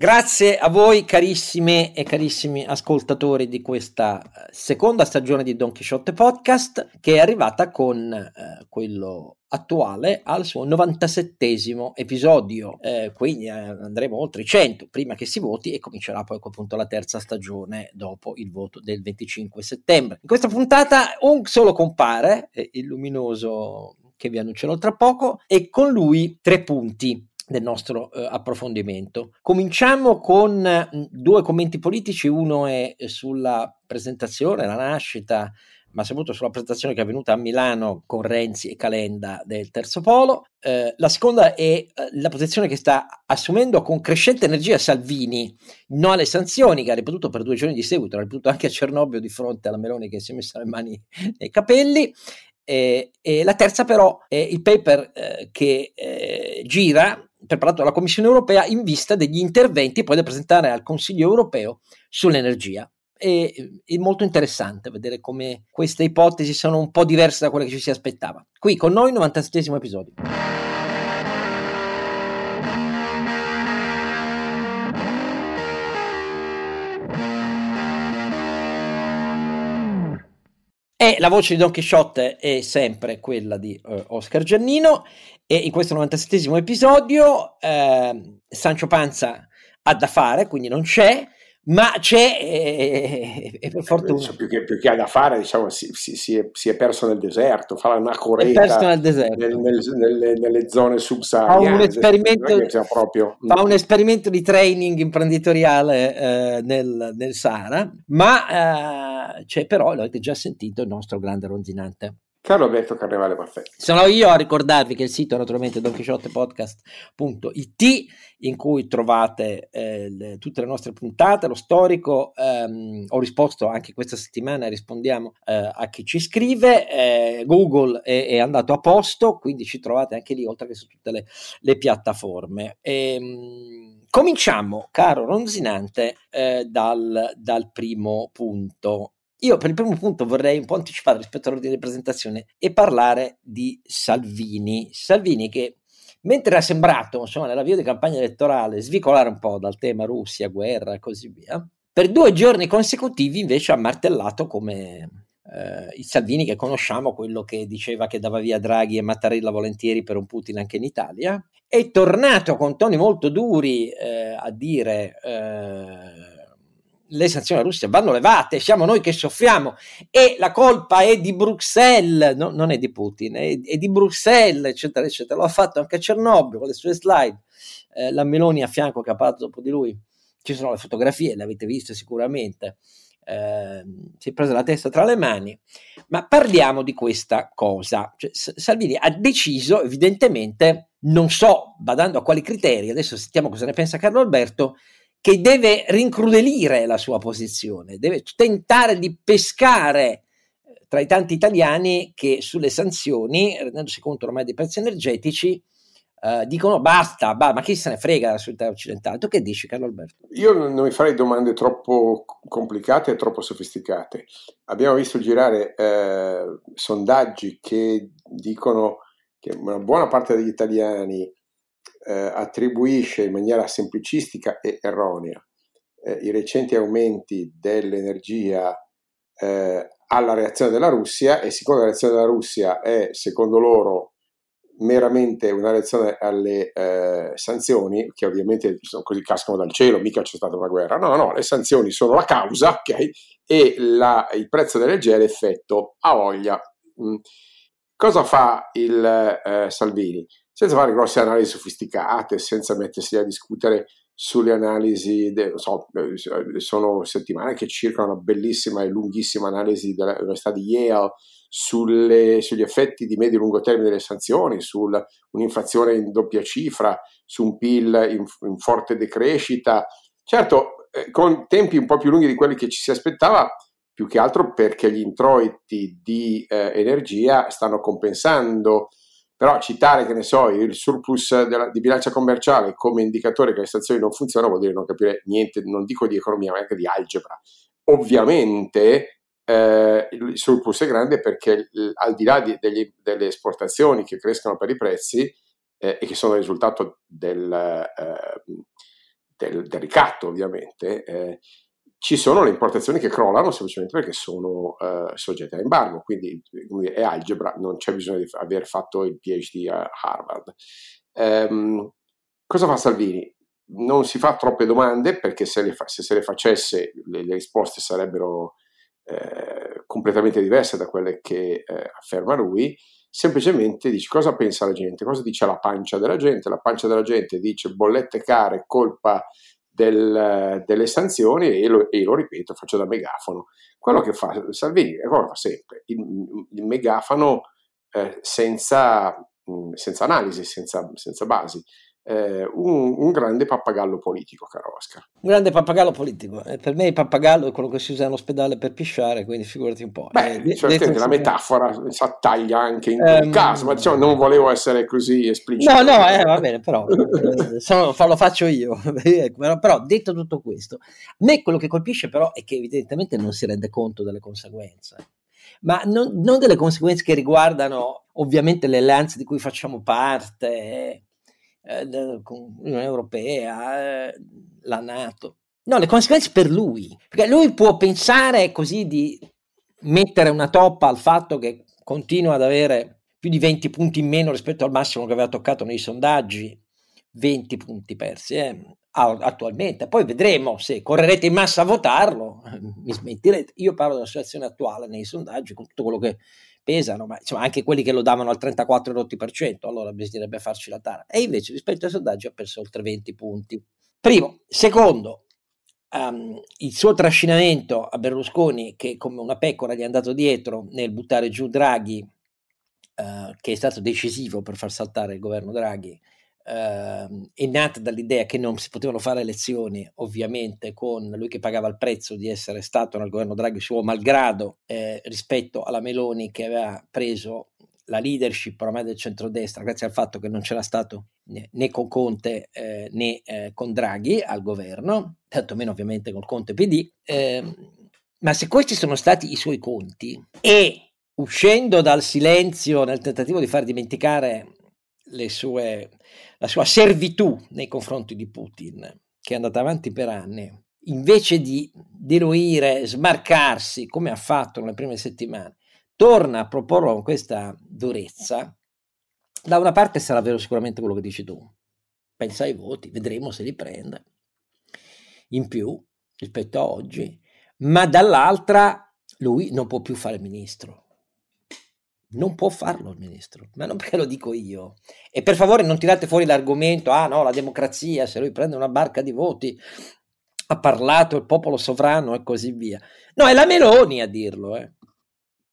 Grazie a voi carissime e carissimi ascoltatori di questa eh, seconda stagione di Don Quixote Podcast che è arrivata con eh, quello attuale al suo 97 episodio, eh, quindi eh, andremo oltre i 100 prima che si voti e comincerà poi appunto la terza stagione dopo il voto del 25 settembre. In questa puntata un solo compare, eh, il luminoso che vi annuncerò tra poco, e con lui tre punti del nostro eh, approfondimento. Cominciamo con mm, due commenti politici, uno è sulla presentazione, la nascita, ma soprattutto sulla presentazione che è avvenuta a Milano con Renzi e Calenda del Terzo Polo. Eh, la seconda è eh, la posizione che sta assumendo con crescente energia Salvini, no alle sanzioni, che ha ripetuto per due giorni di seguito, ha ripetuto anche a Cernobbio di fronte alla Meloni che si è messa le mani nei capelli. E, e la terza però è il paper eh, che eh, gira preparato dalla Commissione europea in vista degli interventi poi da presentare al Consiglio europeo sull'energia. E, è molto interessante vedere come queste ipotesi sono un po' diverse da quelle che ci si aspettava. Qui con noi, 97 episodio. La voce di Don Quixote è sempre quella di uh, Oscar Giannino e in questo 97 episodio uh, Sancio Panza ha da fare, quindi non c'è, ma c'è e, e per fortuna. più che, più che, ha da fare diciamo si, si, si, è, si, è, perso nel deserto fa una corretta nel nel, nel, nelle, nelle, zone subsahariane fa un esperimento, proprio... fa un esperimento di training imprenditoriale eh, nel, nel, Sahara ma eh, c'è però l'avete già sentito il nostro grande ronzinante Carlo Alberto Carnevale Maffè. Sono io a ricordarvi che il sito è naturalmente donchisciottepodcast.it in cui trovate eh, le, tutte le nostre puntate, lo storico, ehm, ho risposto anche questa settimana, rispondiamo eh, a chi ci scrive, eh, Google è, è, andato a posto, quindi ci trovate anche lì oltre che su tutte le, le piattaforme. E, ehm, cominciamo, caro Ronzinante, eh, dal, dal primo punto. Io per il primo punto vorrei un po' anticipare rispetto all'ordine di presentazione e parlare di Salvini. Salvini che mentre era sembrato, insomma, nell'avvio di campagna elettorale svicolare un po' dal tema Russia, guerra e così via, per due giorni consecutivi invece ha martellato come eh, il Salvini che conosciamo, quello che diceva che dava via Draghi e Mattarella volentieri per un Putin anche in Italia, è tornato con toni molto duri eh, a dire... Eh, le sanzioni alla Russia vanno levate, siamo noi che soffriamo e la colpa è di Bruxelles, no, non è di Putin, è, è, di Bruxelles, eccetera, eccetera. Lo ha fatto anche a Cernobbio con le sue slide, eh, la Meloni a fianco che ha parlato dopo di lui. Ci sono le fotografie, le avete viste sicuramente. Eh, si è presa la testa tra le mani, ma parliamo di questa cosa. Cioè, Salvini ha deciso, evidentemente, non so, badando a quali criteri, adesso sentiamo cosa ne pensa Carlo Alberto, che deve rincrudelire la sua posizione, deve tentare di pescare eh, tra i tanti italiani che sulle sanzioni, rendendosi conto ormai dei prezzi energetici, Uh, dicono basta, bah, ma chi se ne frega della società occidentale? Tu che dici, Carlo Alberto? Io non mi farei domande troppo complicate e troppo sofisticate. Abbiamo visto girare eh, sondaggi che dicono che una buona parte degli italiani eh, attribuisce in maniera semplicistica e erronea eh, i recenti aumenti dell'energia eh, alla reazione della Russia e siccome la reazione della Russia è secondo loro meramente una reazione alle eh, sanzioni, che ovviamente sono così cascano dal cielo, mica c'è stata una guerra, no, no, le sanzioni sono la causa, ok? E la, il prezzo dell'energia è l'effetto, a voglia. Mm. Cosa fa il eh, Salvini? Senza fare grosse analisi sofisticate, senza mettersi a discutere sulle analisi, de, so, eh, sono settimane che circolano una bellissima e lunghissima analisi dell'Università di Yale sulle, sugli effetti di medio e lungo termine delle sanzioni, su un'inflazione in doppia cifra, su un PIL in, in forte decrescita. Certo, eh, con tempi un po' più lunghi di quelli che ci si aspettava, più che altro perché gli introiti di eh, energia stanno compensando però citare, che ne so, il surplus della, di bilancia commerciale come indicatore che le stazioni non funzionano vuol dire non capire niente, non dico di economia, ma anche di algebra. Ovviamente eh, il surplus è grande perché al di là di, degli, delle esportazioni che crescono per i prezzi eh, e che sono il risultato del, eh, del, del ricatto ovviamente, eh, ci sono le importazioni che crollano semplicemente perché sono uh, soggette a embargo, quindi è algebra, non c'è bisogno di aver fatto il PhD a Harvard. Um, cosa fa Salvini? Non si fa troppe domande perché se, fa, se se le facesse le, le risposte sarebbero eh, completamente diverse da quelle che eh, afferma lui, semplicemente dice cosa pensa la gente, cosa dice la pancia della gente, la pancia della gente dice bollette care, colpa del, delle sanzioni e lo, e lo, ripeto, faccio da megafono. Quello che fa Salvini è quello che fa sempre, il, il megafono eh, senza, senza, analisi, senza, senza basi eh, un, un, grande pappagallo politico, caro Oscar. Un grande pappagallo politico. Eh, per me il pappagallo è quello che si usa in ospedale per pisciare, quindi figurati un po'. Beh, eh, certamente la metafora si attaglia anche in quel um, caso, ma diciamo non volevo essere così esplicito. No, no, eh, va bene, però eh, sono, lo faccio io. Ecco, però detto tutto questo, a me quello che colpisce però è che evidentemente non si rende conto delle conseguenze ma non, non, delle conseguenze che riguardano ovviamente le alleanze di cui facciamo parte, eh, l'Unione Europea, eh, la Nato. No, le conseguenze per lui, perché lui può pensare così di mettere una toppa al fatto che continua ad avere più di 20 punti in meno rispetto al massimo che aveva toccato nei sondaggi, 20 punti persi eh, attualmente. Poi vedremo se correrete in massa a votarlo, mi smentirete. Io parlo della situazione attuale nei sondaggi, con tutto quello che pesano, ma insomma anche quelli che lo davano al 34,8%, allora bisognerebbe farci la tara. E invece rispetto ai sondaggi ha perso oltre 20 punti. Primo. Secondo, um, il suo trascinamento a Berlusconi, che come una pecora gli è andato dietro nel buttare giù Draghi, uh, che è stato decisivo per far saltare il governo Draghi, Uh, è nata dall'idea che non si potevano fare elezioni, ovviamente, con lui che pagava il prezzo di essere stato nel governo Draghi suo malgrado eh, rispetto alla Meloni che aveva preso la leadership ormai del centrodestra grazie al fatto che non c'era stato né, con Conte eh, né eh, con Draghi al governo, tantomeno ovviamente col Conte PD. Ehm, ma se questi sono stati i suoi conti e uscendo dal silenzio nel tentativo di far dimenticare sue, la sua servitù nei confronti di Putin, che è andata avanti per anni, invece di diluire, smarcarsi come ha fatto nelle prime settimane, torna a proporlo con questa durezza, da una parte sarà vero sicuramente quello che dici tu, pensa ai voti, vedremo se li prende in più rispetto a oggi, ma dall'altra lui non può più fare ministro non può farlo il ministro, ma non perché lo dico io. E per favore non tirate fuori l'argomento, ah no, la democrazia, se lui prende una barca di voti, ha parlato il popolo sovrano e così via. No, è la Meloni a dirlo, eh.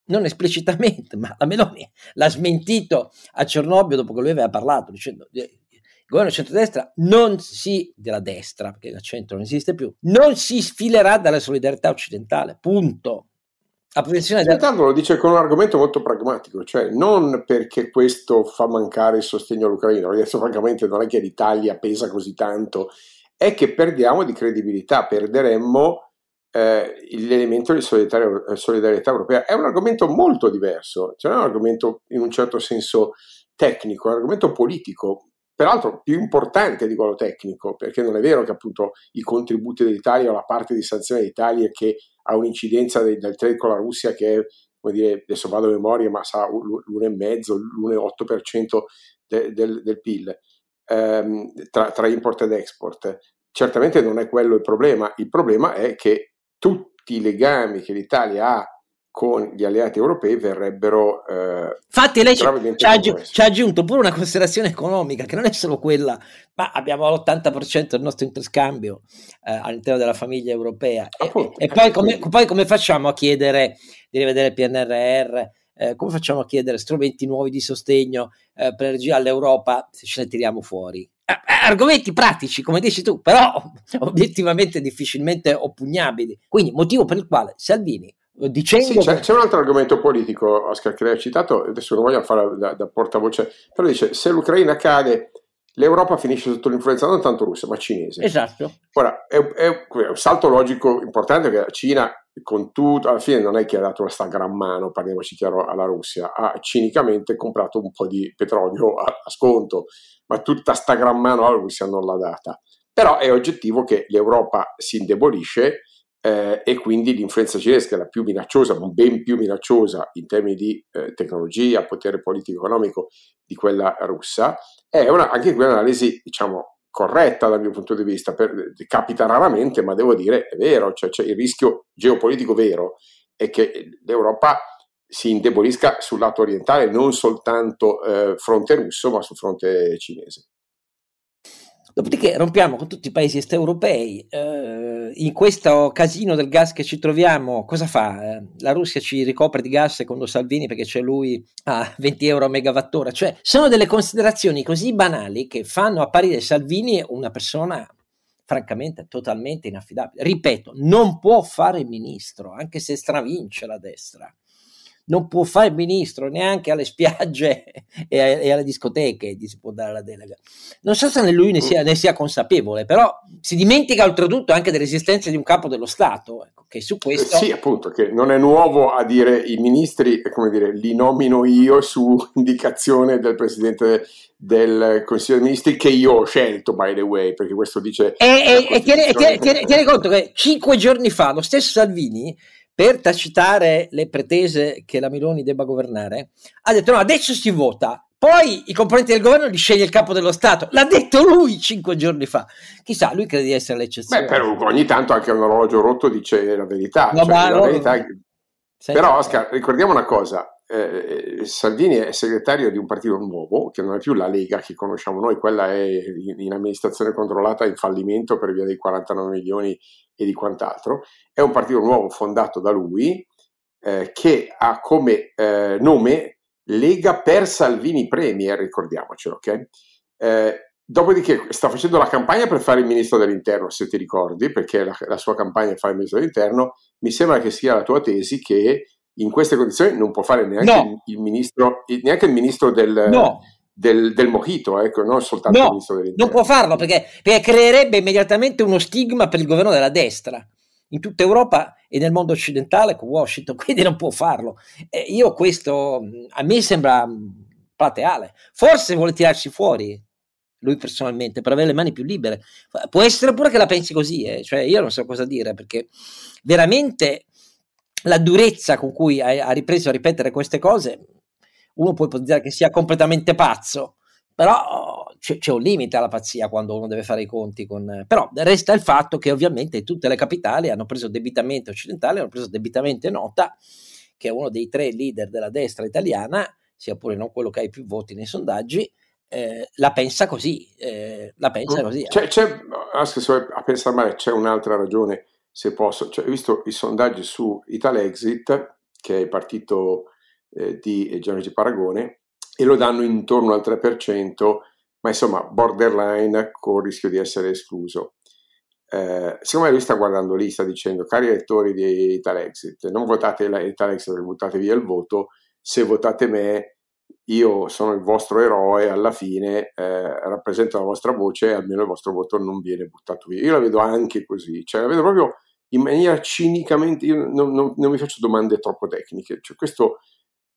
non esplicitamente, ma la Meloni l'ha smentito a Cernobbio dopo che lui aveva parlato, dicendo eh, il governo centrodestra non si, della destra, perché il centro non esiste più, non si sfilerà dalla solidarietà occidentale, punto. Del... Tanto lo dice con un argomento molto pragmatico, cioè non perché questo fa mancare il sostegno all'Ucraina, adesso francamente non è che l'Italia pesa così tanto, è che perdiamo di credibilità, perderemmo eh, l'elemento di solidarietà, solidarietà, europea. È un argomento molto diverso, cioè non è un argomento in un certo senso tecnico, è un argomento politico, peraltro più importante di quello tecnico, perché non è vero che appunto i contributi dell'Italia o la parte di sanzione dell'Italia che ha un'incidenza del, del trade con la Russia che è, come dire, adesso vado a memoria, ma sarà l'1,5, l'1,8% de, del, del PIL ehm, tra, tra import ed export. Certamente non è quello il problema, il problema è che tutti i legami che l'Italia ha con gli alleati europei verrebbero eh, Infatti lei ci, ha aggi- aggiunto pure una considerazione economica che non è solo quella, ma abbiamo l'80% del nostro interscambio eh, all'interno della famiglia europea Appunto, e, e poi, come, poi, come, facciamo a chiedere di rivedere il PNRR? Eh, come facciamo a chiedere strumenti nuovi di sostegno eh, per energia all'Europa se ce ne tiriamo fuori? Eh, eh, argomenti pratici, come dici tu, però obiettivamente difficilmente oppugnabili. Quindi, motivo per il quale Salvini dicendo... Sì, c'è, c'è, un altro argomento politico, Oscar, che lei ha citato, adesso non voglio fare da, da portavoce, però dice, se l'Ucraina cade, l'Europa finisce sotto l'influenza non tanto russa, ma cinese. Esatto. Ora, è, è un salto logico importante che la Cina, con tutto, alla fine non è che ha dato questa gran mano, parliamoci chiaro, alla Russia, ha cinicamente comprato un po' di petrolio a, a sconto, ma tutta sta gran mano alla Russia non l'ha data. però è oggettivo che l'Europa si indebolisce eh, e quindi l'influenza cinese, che è la più minacciosa, ben più minacciosa in termini di eh, tecnologia, potere politico-economico di quella russa, è una, anche qui un'analisi, diciamo, corretta dal mio punto di vista, per, capita raramente, ma devo dire è vero, cioè, cioè il rischio geopolitico vero è che l'Europa si indebolisca sul lato orientale, non soltanto eh, fronte russo, ma sul fronte cinese. Dopodiché rompiamo con tutti i paesi est europei. Eh, in questo casino del gas che ci troviamo, cosa fa? Eh, la Russia ci ricopre di gas secondo Salvini perché c'è lui a 20 euro a megawattora. Cioè, sono delle considerazioni così banali che fanno apparire Salvini una persona francamente totalmente inaffidabile. Ripeto, non può fare ministro, anche se stravince la destra non può fare ministro neanche alle spiagge e, e, alle discoteche gli si può dare la delega. Non so se lui ne sia, ne sia, consapevole, però si dimentica oltretutto anche dell'esistenza di un capo dello Stato, ecco, che su questo... Eh sì, appunto, che non è nuovo a dire i ministri, come dire, li nomino io su indicazione del Presidente del Consiglio dei Ministri che io ho scelto, by the way, perché questo dice... E, e, e tieni, tieni, tieni, tieni conto che cinque giorni fa lo stesso Salvini per tacitare le pretese che la Meloni debba governare, ha detto no, adesso si vota, poi i componenti del governo li sceglie il capo dello Stato. L'ha detto lui cinque giorni fa. Chissà, lui crede di essere l'eccezione. Beh, però ogni tanto anche un orologio rotto dice la verità. No, cioè, la no, verità... Però, Oscar, ricordiamo una cosa. Eh, Salvini è segretario di un partito nuovo, che non è più la Lega che conosciamo noi, quella è in amministrazione controllata in fallimento per via dei 49 milioni e di quant'altro. È un partito nuovo fondato da lui eh, che ha come eh, nome Lega per Salvini Premier, ricordiamocelo, ok? Eh, dopodiché sta facendo la campagna per fare il ministro dell'interno, se ti ricordi, perché la, la sua campagna è fare il ministro dell'interno. Mi sembra che sia la tua tesi che in queste condizioni non può fare neanche no. il, il, ministro, neanche il ministro del, no del, del mojito, ecco, non soltanto no, il ministro dell'interno. Non può farlo perché, perché creerebbe immediatamente uno stigma per il governo della destra in tutta Europa e nel mondo occidentale con Washington, quindi non può farlo. Eh, io questo a me sembra plateale. Forse vuole tirarsi fuori lui personalmente per avere le mani più libere. Può essere pure che la pensi così, eh? cioè io non so cosa dire perché veramente la durezza con cui ha, ha ripreso a ripetere queste cose uno può ipotizzare che sia completamente pazzo, però c'è, c'è, un limite alla pazzia quando uno deve fare i conti con... Però resta il fatto che ovviamente tutte le capitali hanno preso debitamente occidentali, hanno preso debitamente nota che uno dei tre leader della destra italiana, sia pure non quello che ha i più voti nei sondaggi, eh, la pensa così. Eh, la pensa mm. così. C'è, c'è, a pensare male, c'è un'altra ragione, se posso. Cioè, ho visto i sondaggi su Italexit, che è il partito eh, di Gianluigi Paragone e lo danno intorno al 3%, ma insomma borderline con il rischio di essere escluso. Eh, secondo me lui sta guardando lì, sta dicendo cari elettori di Italexit, non votate Italexit perché buttate via il voto, se votate me io sono il vostro eroe, alla fine eh, rappresento la vostra voce e almeno il vostro voto non viene buttato via. Io la vedo anche così, cioè la vedo proprio in maniera cinicamente, io non, non, non mi faccio domande troppo tecniche, cioè questo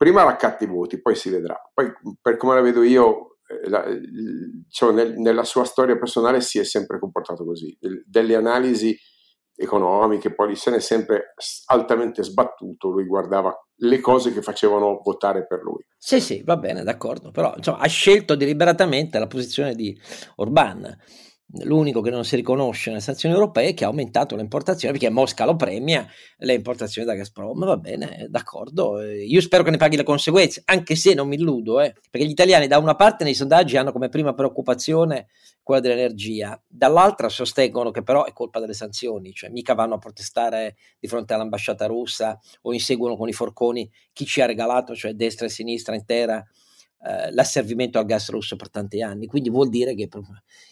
prima raccatti voti, poi si vedrà. Poi, per come la vedo io, eh, la, diciamo, nel, nella sua storia personale si è sempre comportato così. Delle analisi economiche, poi se ne è sempre altamente sbattuto, lui guardava le cose che facevano votare per lui. Sì, sì, va bene, d'accordo, però insomma, ha scelto deliberatamente la posizione di Orban l'unico che non si riconosce nelle sanzioni europee è che ha aumentato le importazioni perché Mosca lo premia le importazioni da Gazprom va bene d'accordo io spero che ne paghi le conseguenze anche se non mi illudo eh, perché gli italiani da una parte nei sondaggi hanno come prima preoccupazione quella dell'energia dall'altra sostengono che però è colpa delle sanzioni cioè mica vanno a protestare di fronte all'ambasciata russa o inseguono con i forconi chi ci ha regalato cioè destra e sinistra intera eh, l'asservimento al gas russo per tanti anni, quindi vuol dire che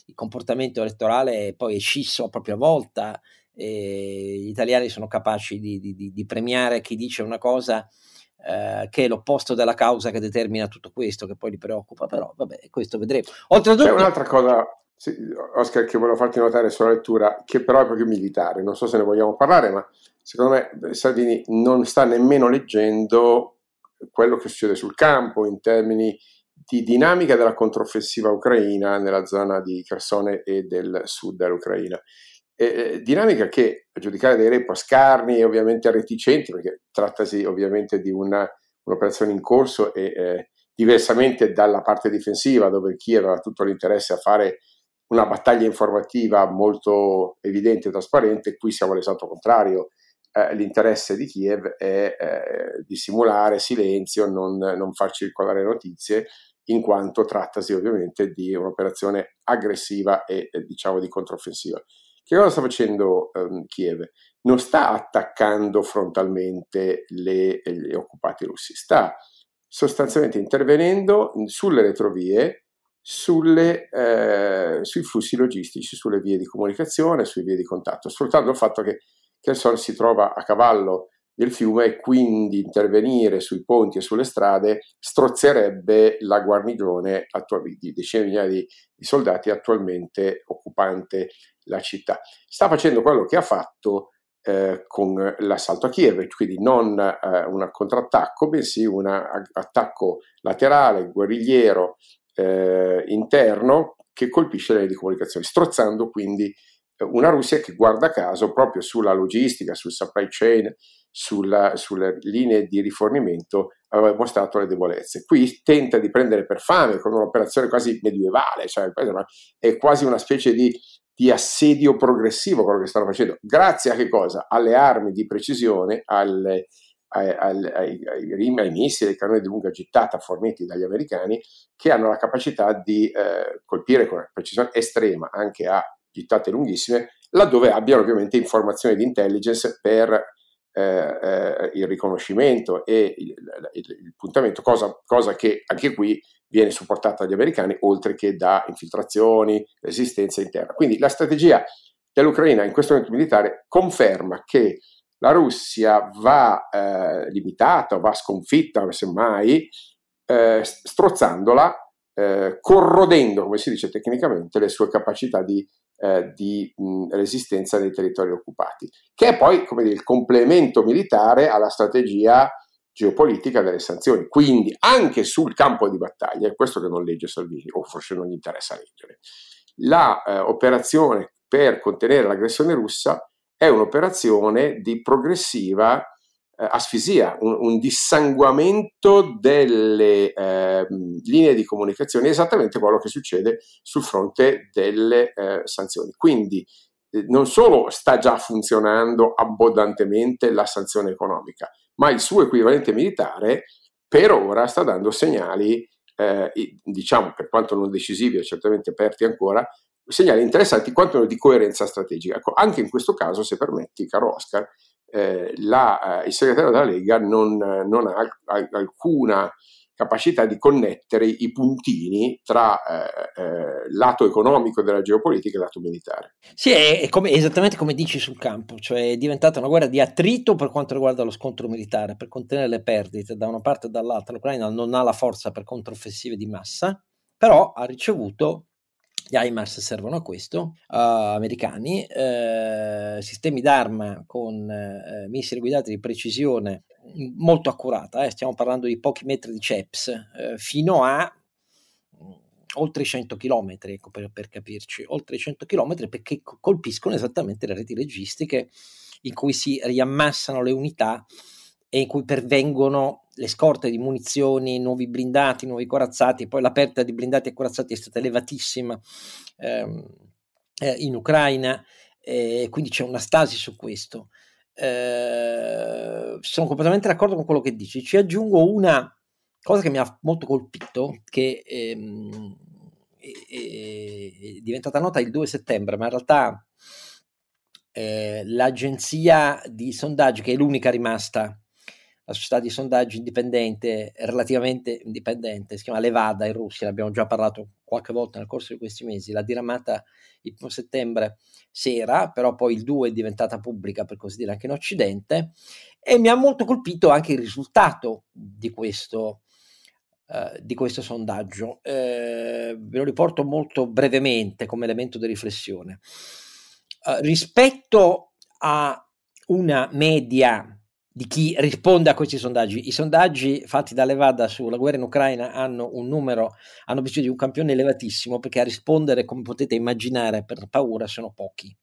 il comportamento elettorale poi è scisso a propria volta, gli italiani sono capaci di, di, di, premiare chi dice una cosa eh, che è l'opposto della causa che determina tutto questo, che poi li preoccupa, però vabbè, questo vedremo. Oltretutto, C'è un'altra cosa, sì, Oscar, che volevo farti notare sulla lettura, che però è proprio militare, non so se ne vogliamo parlare, ma secondo me Salvini non sta nemmeno leggendo quello che succede sul campo in termini di dinamica della controffensiva ucraina nella zona di Kherson e del sud dell'Ucraina. Eh, dinamica che, a giudicare dai report scarni e ovviamente reticenti, perché trattasi ovviamente di una, un'operazione in corso e eh, diversamente dalla parte difensiva, dove Kiev aveva tutto l'interesse a fare una battaglia informativa molto evidente e trasparente, qui siamo all'esatto contrario. Eh, l'interesse di Kiev è eh, di silenzio, non, non far circolare notizie, in quanto trattasi ovviamente di un'operazione aggressiva e eh, diciamo di controffensiva. Che cosa sta facendo um, Kiev? Non sta attaccando frontalmente le, gli occupati russi, sta sostanzialmente intervenendo sulle retrovie, sulle, eh, sui flussi logistici, sulle vie di comunicazione, sulle vie di contatto, sfruttando il fatto che Kherson si trova a cavallo del fiume e quindi intervenire sui ponti e sulle strade strozzerebbe la guarnigione di decine di di, soldati attualmente occupante la città. Sta facendo quello che ha fatto eh, con l'assalto a Kiev, quindi non eh, un contrattacco, bensì un attacco laterale, guerrigliero, eh, interno che colpisce le comunicazione, strozzando quindi una Russia che guarda caso proprio sulla logistica, sul supply chain, sulla, sulle linee di rifornimento aveva mostrato le debolezze. Qui tenta di prendere per fame con un'operazione quasi medievale, cioè è quasi una specie di, di assedio progressivo quello che stanno facendo. Grazie a che cosa? Alle armi di precisione, alle, ai, ai, ai, ai, missili, ai cannoni di lunga gittata forniti dagli americani, che hanno la capacità di eh, colpire con una precisione estrema anche a gittate lunghissime, laddove abbiano ovviamente informazioni di intelligence per eh, eh, il riconoscimento e il, il, il puntamento, cosa, cosa, che anche qui viene supportata dagli americani, oltre che da infiltrazioni, resistenza interna. Quindi la strategia dell'Ucraina in questo momento militare conferma che la Russia va eh, limitata, va sconfitta, semmai, eh, strozzandola, eh, corrodendo, come si dice tecnicamente, le sue capacità di eh, di mh, resistenza nei territori occupati, che è poi come dire, il complemento militare alla strategia geopolitica delle sanzioni. Quindi anche sul campo di battaglia, è questo che non legge Salvini, o forse non gli interessa leggere, l'operazione eh, per contenere l'aggressione russa è un'operazione di progressiva asfisia, un, un, dissanguamento delle eh, linee di comunicazione, esattamente quello che succede sul fronte delle eh, sanzioni. Quindi eh, non solo sta già funzionando abbondantemente la sanzione economica, ma il suo equivalente militare per ora sta dando segnali, eh, diciamo per quanto non decisivi e certamente aperti ancora, segnali interessanti quanto di coerenza strategica. Ecco, anche in questo caso, se permetti, caro Oscar, eh, la, eh, il segretario della Lega non, non ha, ha, alcuna capacità di connettere i puntini tra eh, eh, lato economico della geopolitica e lato militare. Sì, è, è come, esattamente come dici sul campo, cioè è diventata una guerra di attrito per quanto riguarda lo scontro militare, per contenere le perdite da una parte e dall'altra. L'Ucraina non ha la forza per controffensive di massa, però ha ricevuto gli HIMARS servono a questo, uh, americani, uh, sistemi d'arma con uh, missili guidati di precisione molto accurata, eh, stiamo parlando di pochi metri di CEPS, fino a mm, oltre 100 km, ecco, per, per, capirci, oltre 100 km perché colpiscono esattamente le reti registiche in cui si riammassano le unità e in cui pervengono le scorte di munizioni, nuovi blindati, nuovi corazzati, poi la perdita di blindati e corazzati è stata elevatissima ehm, eh, in Ucraina, eh, quindi c'è una stasi su questo. Eh, sono completamente d'accordo con quello che dici. Ci aggiungo una cosa che mi ha molto colpito, che ehm, è, è, diventata nota il 2 settembre, ma in realtà eh, l'agenzia di sondaggi, che è l'unica rimasta la società di sondaggi indipendente, relativamente indipendente, si chiama Levada in Russia, ne abbiamo già parlato qualche volta nel corso di questi mesi, l'ha diramata il 1 settembre sera, però poi il 2 è diventata pubblica per così dire anche in Occidente e mi ha molto colpito anche il risultato di questo, uh, di questo sondaggio. Uh, ve lo riporto molto brevemente come elemento di riflessione. Uh, rispetto a una media di chi risponde a questi sondaggi. I sondaggi fatti da Levada sulla guerra in Ucraina hanno un numero, hanno bisogno di un campione elevatissimo perché a rispondere, come potete immaginare, per paura sono pochi.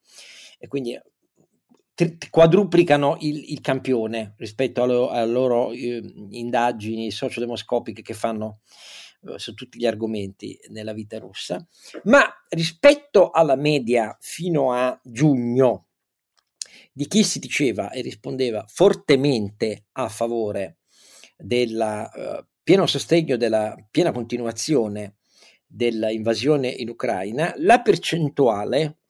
E quindi quadruplicano il, il, campione rispetto alle, alle loro eh, indagini sociodemoscopiche che fanno eh, su tutti gli argomenti nella vita russa, ma rispetto alla media fino a giugno di chi si diceva e rispondeva fortemente a favore del uh, pieno sostegno della piena continuazione dell'invasione in Ucraina, la percentuale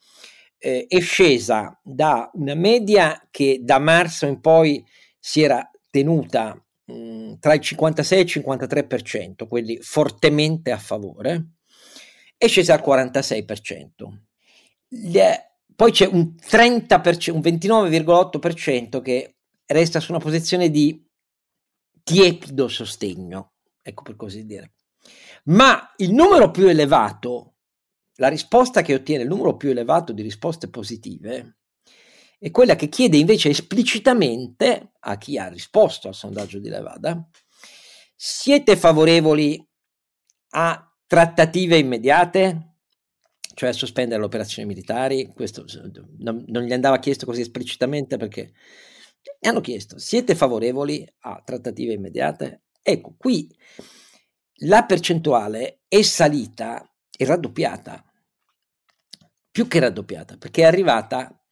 eh, è scesa da una media che da marzo in poi si era tenuta mh, mm, tra il 56 e il 53%, quelli fortemente a favore, è scesa al 46%. Le, poi c'è un 30%, un 29,8% che resta su una posizione di tiepido sostegno, ecco per così dire. Ma il numero più elevato, la risposta che ottiene il numero più elevato di risposte positive, è quella che chiede invece esplicitamente a chi ha risposto al sondaggio di Levada, siete favorevoli a trattative immediate? Cioè sospendere le operazioni militari, questo non, non gli andava chiesto così esplicitamente perché mi hanno chiesto, siete favorevoli a trattative immediate? Ecco, qui la percentuale è salita, è raddoppiata, più che raddoppiata, perché è arrivata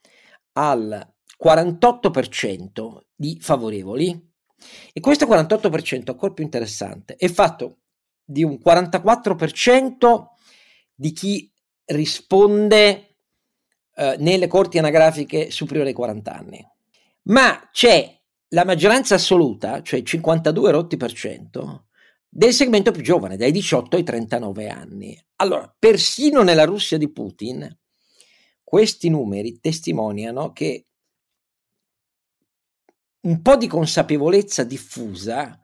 al 48% di favorevoli e questo 48%, ancora più interessante, è fatto di un 44% di chi risponde eh, nelle corti anagrafiche superiori ai 40 anni. Ma c'è la maggioranza assoluta, cioè il 52 rotti per cento, del segmento più giovane, dai 18 ai 39 anni. Allora, persino nella Russia di Putin, questi numeri testimoniano che un po' di consapevolezza diffusa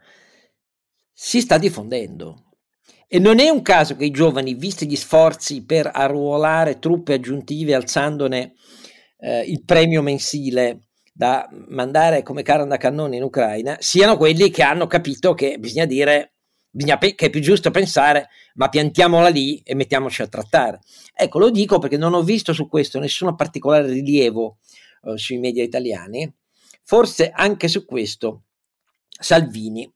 si sta diffondendo. E non è un caso che i giovani, visti gli sforzi per arruolare truppe aggiuntive alzandone eh, il premio mensile da mandare come carne da cannone in Ucraina, siano quelli che hanno capito che bisogna dire bisogna pe- che è più giusto pensare ma piantiamola lì e mettiamoci a trattare. Ecco, lo dico perché non ho visto su questo nessun particolare rilievo eh, sui media italiani, forse anche su questo Salvini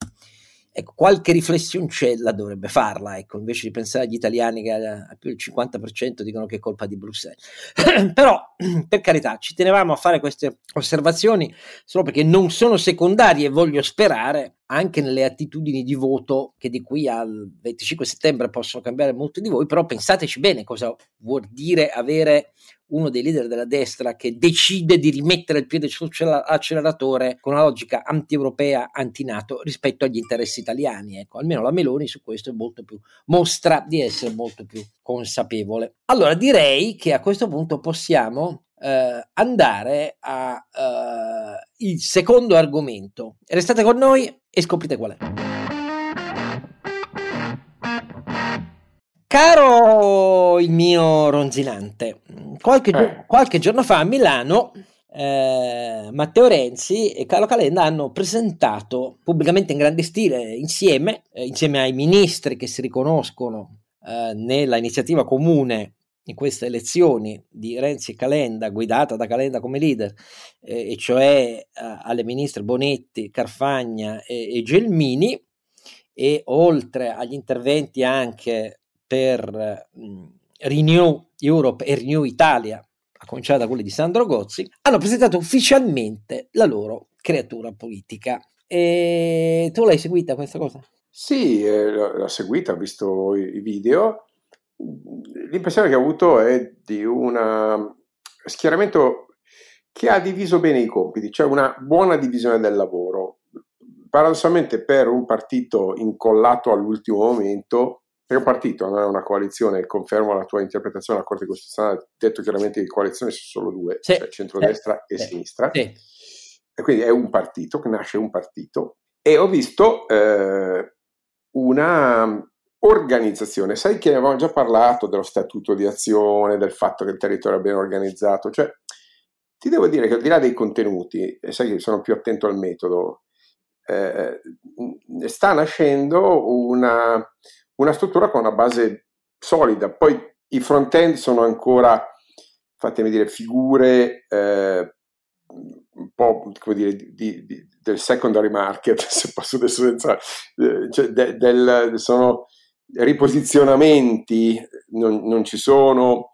Ecco, qualche riflessioncella dovrebbe farla, ecco, invece di pensare agli italiani che a più del 50% dicono che è colpa di Bruxelles. Però, per carità, ci tenevamo a fare queste osservazioni solo perché non sono secondarie e voglio sperare anche nelle attitudini di voto che di qui al 25 settembre possono cambiare molti di voi, però pensateci bene cosa vuol dire avere uno dei leader della destra che decide di rimettere il piede sull'acceleratore con una logica anti-europea, anti-NATO rispetto agli interessi italiani. Ecco, almeno la Meloni su questo è molto più, mostra di essere molto più consapevole. Allora direi che a questo punto possiamo eh, andare al eh, secondo argomento. Restate con noi e scoprite qual è. Caro il mio ronzinante, qualche, eh. qualche giorno fa a Milano eh, Matteo Renzi e Carlo Calenda hanno presentato pubblicamente in grande stile insieme, eh, insieme ai ministri che si riconoscono eh, nella iniziativa comune in queste elezioni di Renzi e Calenda, guidata da Calenda come leader, eh, e cioè eh, alle ministre Bonetti, Carfagna e, e Gelmini, e oltre agli interventi anche per mh, Renew Europe e Renew Italia, a cominciare da quelli di Sandro Gozzi, hanno presentato ufficialmente la loro creatura politica. E tu l'hai seguita questa cosa? Sì, eh, l'ho seguita, ho visto i video. L'impressione che ho avuto è di un schieramento che ha diviso bene i compiti, cioè una buona divisione del lavoro. Paradossalmente per un partito incollato all'ultimo momento è un partito, non è una coalizione, confermo la tua interpretazione della Corte Costituzionale, ha detto chiaramente che coalizioni sono solo due, sì, cioè centrodestra sì, e sì, sinistra, e quindi è un partito, che nasce un partito, e ho visto eh, una organizzazione, sai che ne avevamo già parlato dello statuto di azione, del fatto che il territorio è ben organizzato, cioè ti devo dire che al di là dei contenuti, e sai che sono più attento al metodo, eh, sta nascendo una, una struttura con una base solida. Poi i front-end sono ancora, fatemi dire, figure eh, un po' come dire, di, di, del secondary market, se posso adesso senza, eh, cioè de, del, sono riposizionamenti, non, non ci sono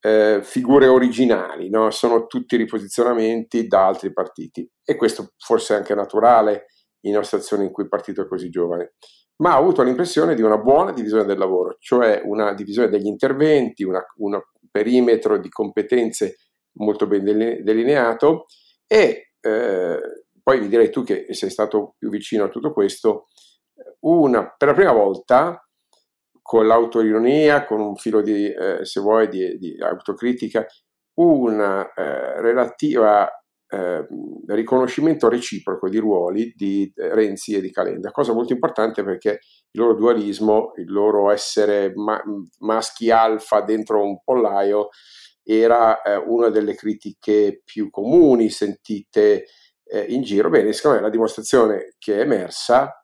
eh, figure originali, no? sono tutti riposizionamenti da altri partiti e questo forse è anche naturale in una situazione in cui il partito è così giovane, ma ho avuto l'impressione di una buona divisione del lavoro, cioè una divisione degli interventi, un perimetro di competenze molto ben delineato e eh, poi mi direi tu che sei stato più vicino a tutto questo, una, per la prima volta con l'autoironia, con un filo di, eh, se vuoi, di, di autocritica, un eh, relativa eh, riconoscimento reciproco di ruoli di eh, Renzi e di Calenda, cosa molto importante perché il loro dualismo, il loro essere ma- maschi alfa dentro un pollaio era eh, una delle critiche più comuni sentite eh, in giro. Bene, secondo me la dimostrazione che è emersa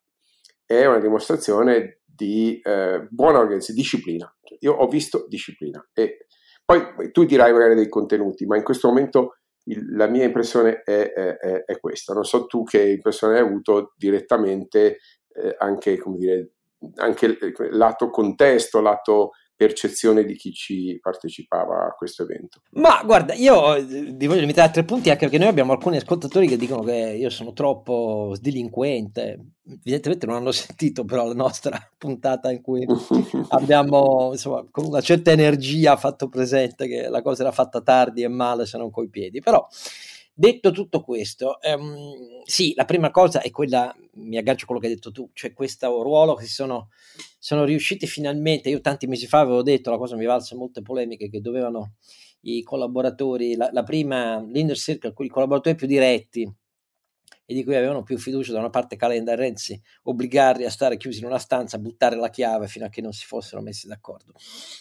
è una dimostrazione di eh, buona organizzazione, disciplina. Io ho visto disciplina e poi tu dirai magari dei contenuti, ma in questo momento il, la mia impressione è, è, è, questa. Non so tu che impressione hai avuto direttamente eh, anche, come dire, anche lato contesto, lato percezione di chi ci partecipava a questo evento. Ma guarda, io eh, ti voglio limitare a tre punti anche perché noi abbiamo alcuni ascoltatori che dicono che io sono troppo delinquente. Evidentemente non hanno sentito però la nostra puntata in cui abbiamo insomma con una certa energia fatto presente che la cosa era fatta tardi e male se non coi piedi. Però Detto tutto questo, ehm, sì, la prima cosa è quella, mi aggancio a quello che hai detto tu, cioè questo ruolo che sono, sono riusciti finalmente, io tanti mesi fa avevo detto, la cosa mi valse molte polemiche, che dovevano i collaboratori, la, la prima, l'inner circle, i collaboratori più diretti e di cui avevano più fiducia da una parte Calenda e Renzi, obbligarli a stare chiusi in una stanza, buttare la chiave fino a che non si fossero messi d'accordo.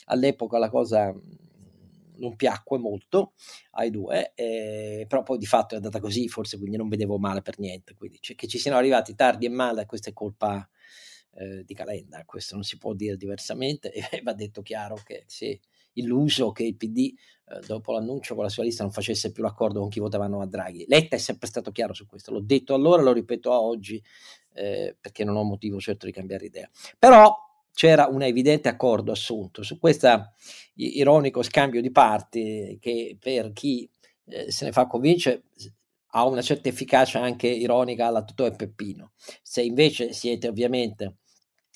All'epoca la cosa non piacque molto ai due, eh, però poi di fatto è andata così, forse quindi non vedevo male per niente. Quindi cioè, che ci siano arrivati tardi e male, questa è colpa eh, di Calenda, questo non si può dire diversamente e va detto chiaro che si illuso che il PD eh, dopo l'annuncio con la sua lista non facesse più l'accordo con chi votavano a Draghi. Letta è sempre stato chiaro su questo, l'ho detto allora, lo ripeto oggi eh, perché non ho motivo certo di cambiare idea. Però c'era un evidente accordo assunto su questo ironico scambio di parti che per chi eh, se ne fa convincere ha una certa efficacia anche ironica alla Totò e Peppino. Se invece siete ovviamente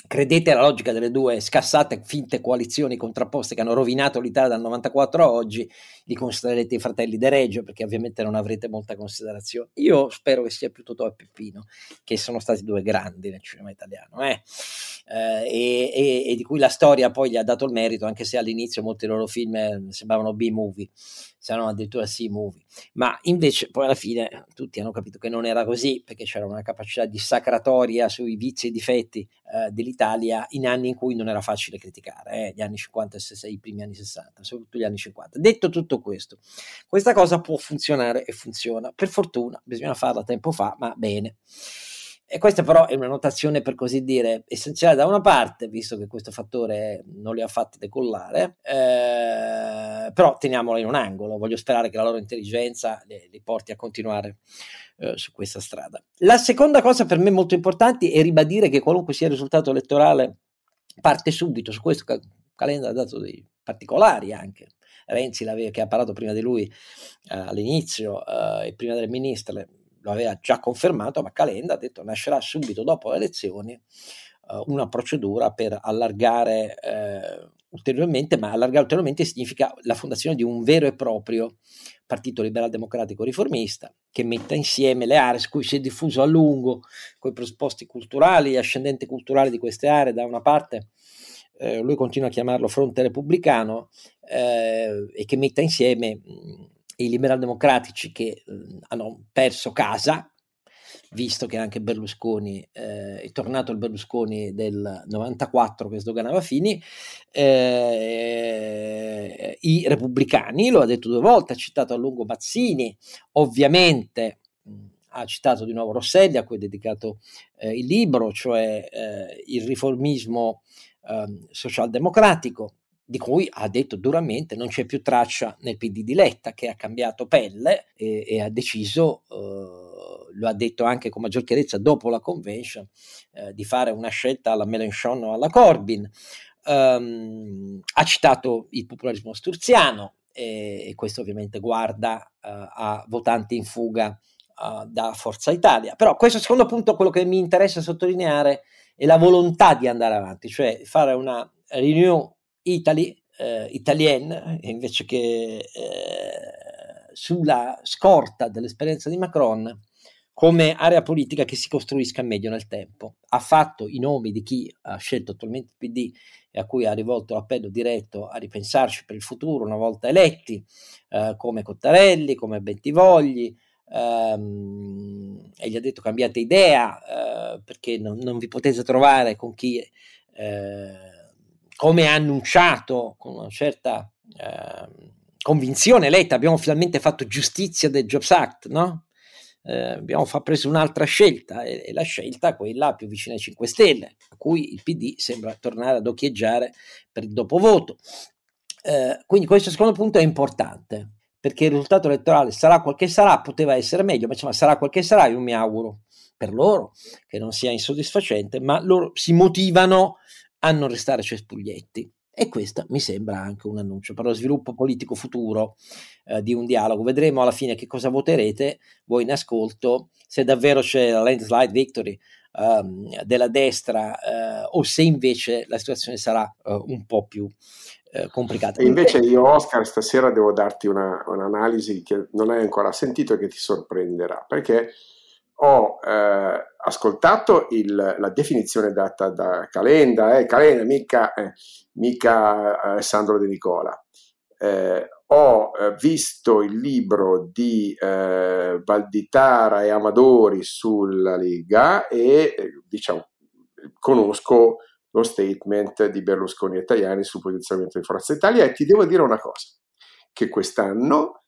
credete alla logica delle due scassate finte coalizioni contrapposte che hanno rovinato l'Italia dal 94 a oggi, li considererete i fratelli de Reggio perché ovviamente non avrete molta considerazione. Io spero che sia più Totò e Peppino, che sono stati due grandi nel cinema italiano eh? Eh, e, e, di cui la storia poi gli ha dato il merito, anche se all'inizio molti loro film eh, sembravano B-movie se non addirittura sì movie. Ma invece poi alla fine tutti hanno capito che non era così, perché c'era una capacità di sacratoria sui vizi e difetti eh, dell'Italia in anni in cui non era facile criticare, eh, gli anni 50 e i primi anni 60, soprattutto gli anni 50. Detto tutto questo, questa cosa può funzionare e funziona. Per fortuna, bisogna farla tempo fa, ma bene. E questa però è una notazione per così dire essenziale. Da una parte, visto che questo fattore non li ha fatti decollare, eh, però teniamola in un angolo, voglio sperare che la loro intelligenza li, li porti a continuare eh, su questa strada. La seconda cosa per me molto importante è ribadire che qualunque sia il risultato elettorale parte subito, su questo Calenda ha dato dei particolari anche, Renzi che ha parlato prima di lui eh, all'inizio eh, e prima del ministro lo aveva già confermato, ma Calenda ha detto nascerà subito dopo le elezioni eh, una procedura per allargare eh, ulteriormente, ma allargare ulteriormente significa la fondazione di un vero e proprio partito liberal democratico riformista che metta insieme le aree su cui si è diffuso a lungo con i presupposti culturali e ascendenti culturali di queste aree da una parte eh, lui continua a chiamarlo fronte repubblicano eh, e che metta insieme i liberal democratici che eh, hanno perso casa visto che anche Berlusconi eh, è tornato il Berlusconi del 94 che sdoganava Fini, eh, i repubblicani, lo ha detto due volte, ha citato a lungo Mazzini, ovviamente ha citato di nuovo Rosselli a cui è dedicato eh, il libro, cioè eh, il riformismo ehm, socialdemocratico, di cui ha detto duramente non c'è più traccia nel PD di Letta che ha cambiato pelle e, e ha deciso, eh, lo ha detto anche con maggior chiarezza dopo la convention, eh, di fare una scelta alla Mélenchon o alla Corbyn. Um, ha citato il popolarismo sturziano e, e questo ovviamente guarda uh, a votanti in fuga uh, da Forza Italia. Però questo secondo punto quello che mi interessa sottolineare è la volontà di andare avanti, cioè fare una renew Italy, eh, italienne, invece che eh, sulla scorta dell'esperienza di Macron, come area politica che si costruisca meglio nel tempo. Ha fatto i nomi di chi ha scelto attualmente il PD e a cui ha rivolto l'appello diretto a ripensarci per il futuro una volta eletti, eh, come Cottarelli, come Bentivogli, ehm, e gli ha detto cambiate idea eh, perché non, non, vi potete trovare con chi eh, come ha annunciato con una certa eh, convinzione Letta, abbiamo finalmente fatto giustizia del Jobs Act, no? Eh, abbiamo fa, preso un'altra scelta e, e, la scelta quella più vicina ai 5 Stelle, a cui il PD sembra tornare ad occhieggiare per il dopovoto. Eh, quindi questo secondo punto è importante perché il risultato elettorale sarà quel che sarà, poteva essere meglio, ma insomma sarà quel che sarà, io mi auguro per loro che non sia insoddisfacente, ma loro si motivano a non restare cespuglietti. E questo mi sembra anche un annuncio per lo sviluppo politico futuro eh, di un dialogo. Vedremo alla fine che cosa voterete voi in ascolto, se davvero c'è la landslide victory um, della destra uh, o se invece la situazione sarà uh, un po' più uh, complicata. E invece io Oscar stasera devo darti una, un'analisi che non hai ancora sentito e che ti sorprenderà, perché ho eh, ascoltato il, la definizione data da Calenda, eh, Calenda mica, eh, mica Alessandro De Nicola. Eh, ho eh, visto il libro di eh, Valditara e Amadori sulla Lega e diciamo, conosco lo statement di Berlusconi e Tajani sul posizionamento di Forza Italia e ti devo dire una cosa, che quest'anno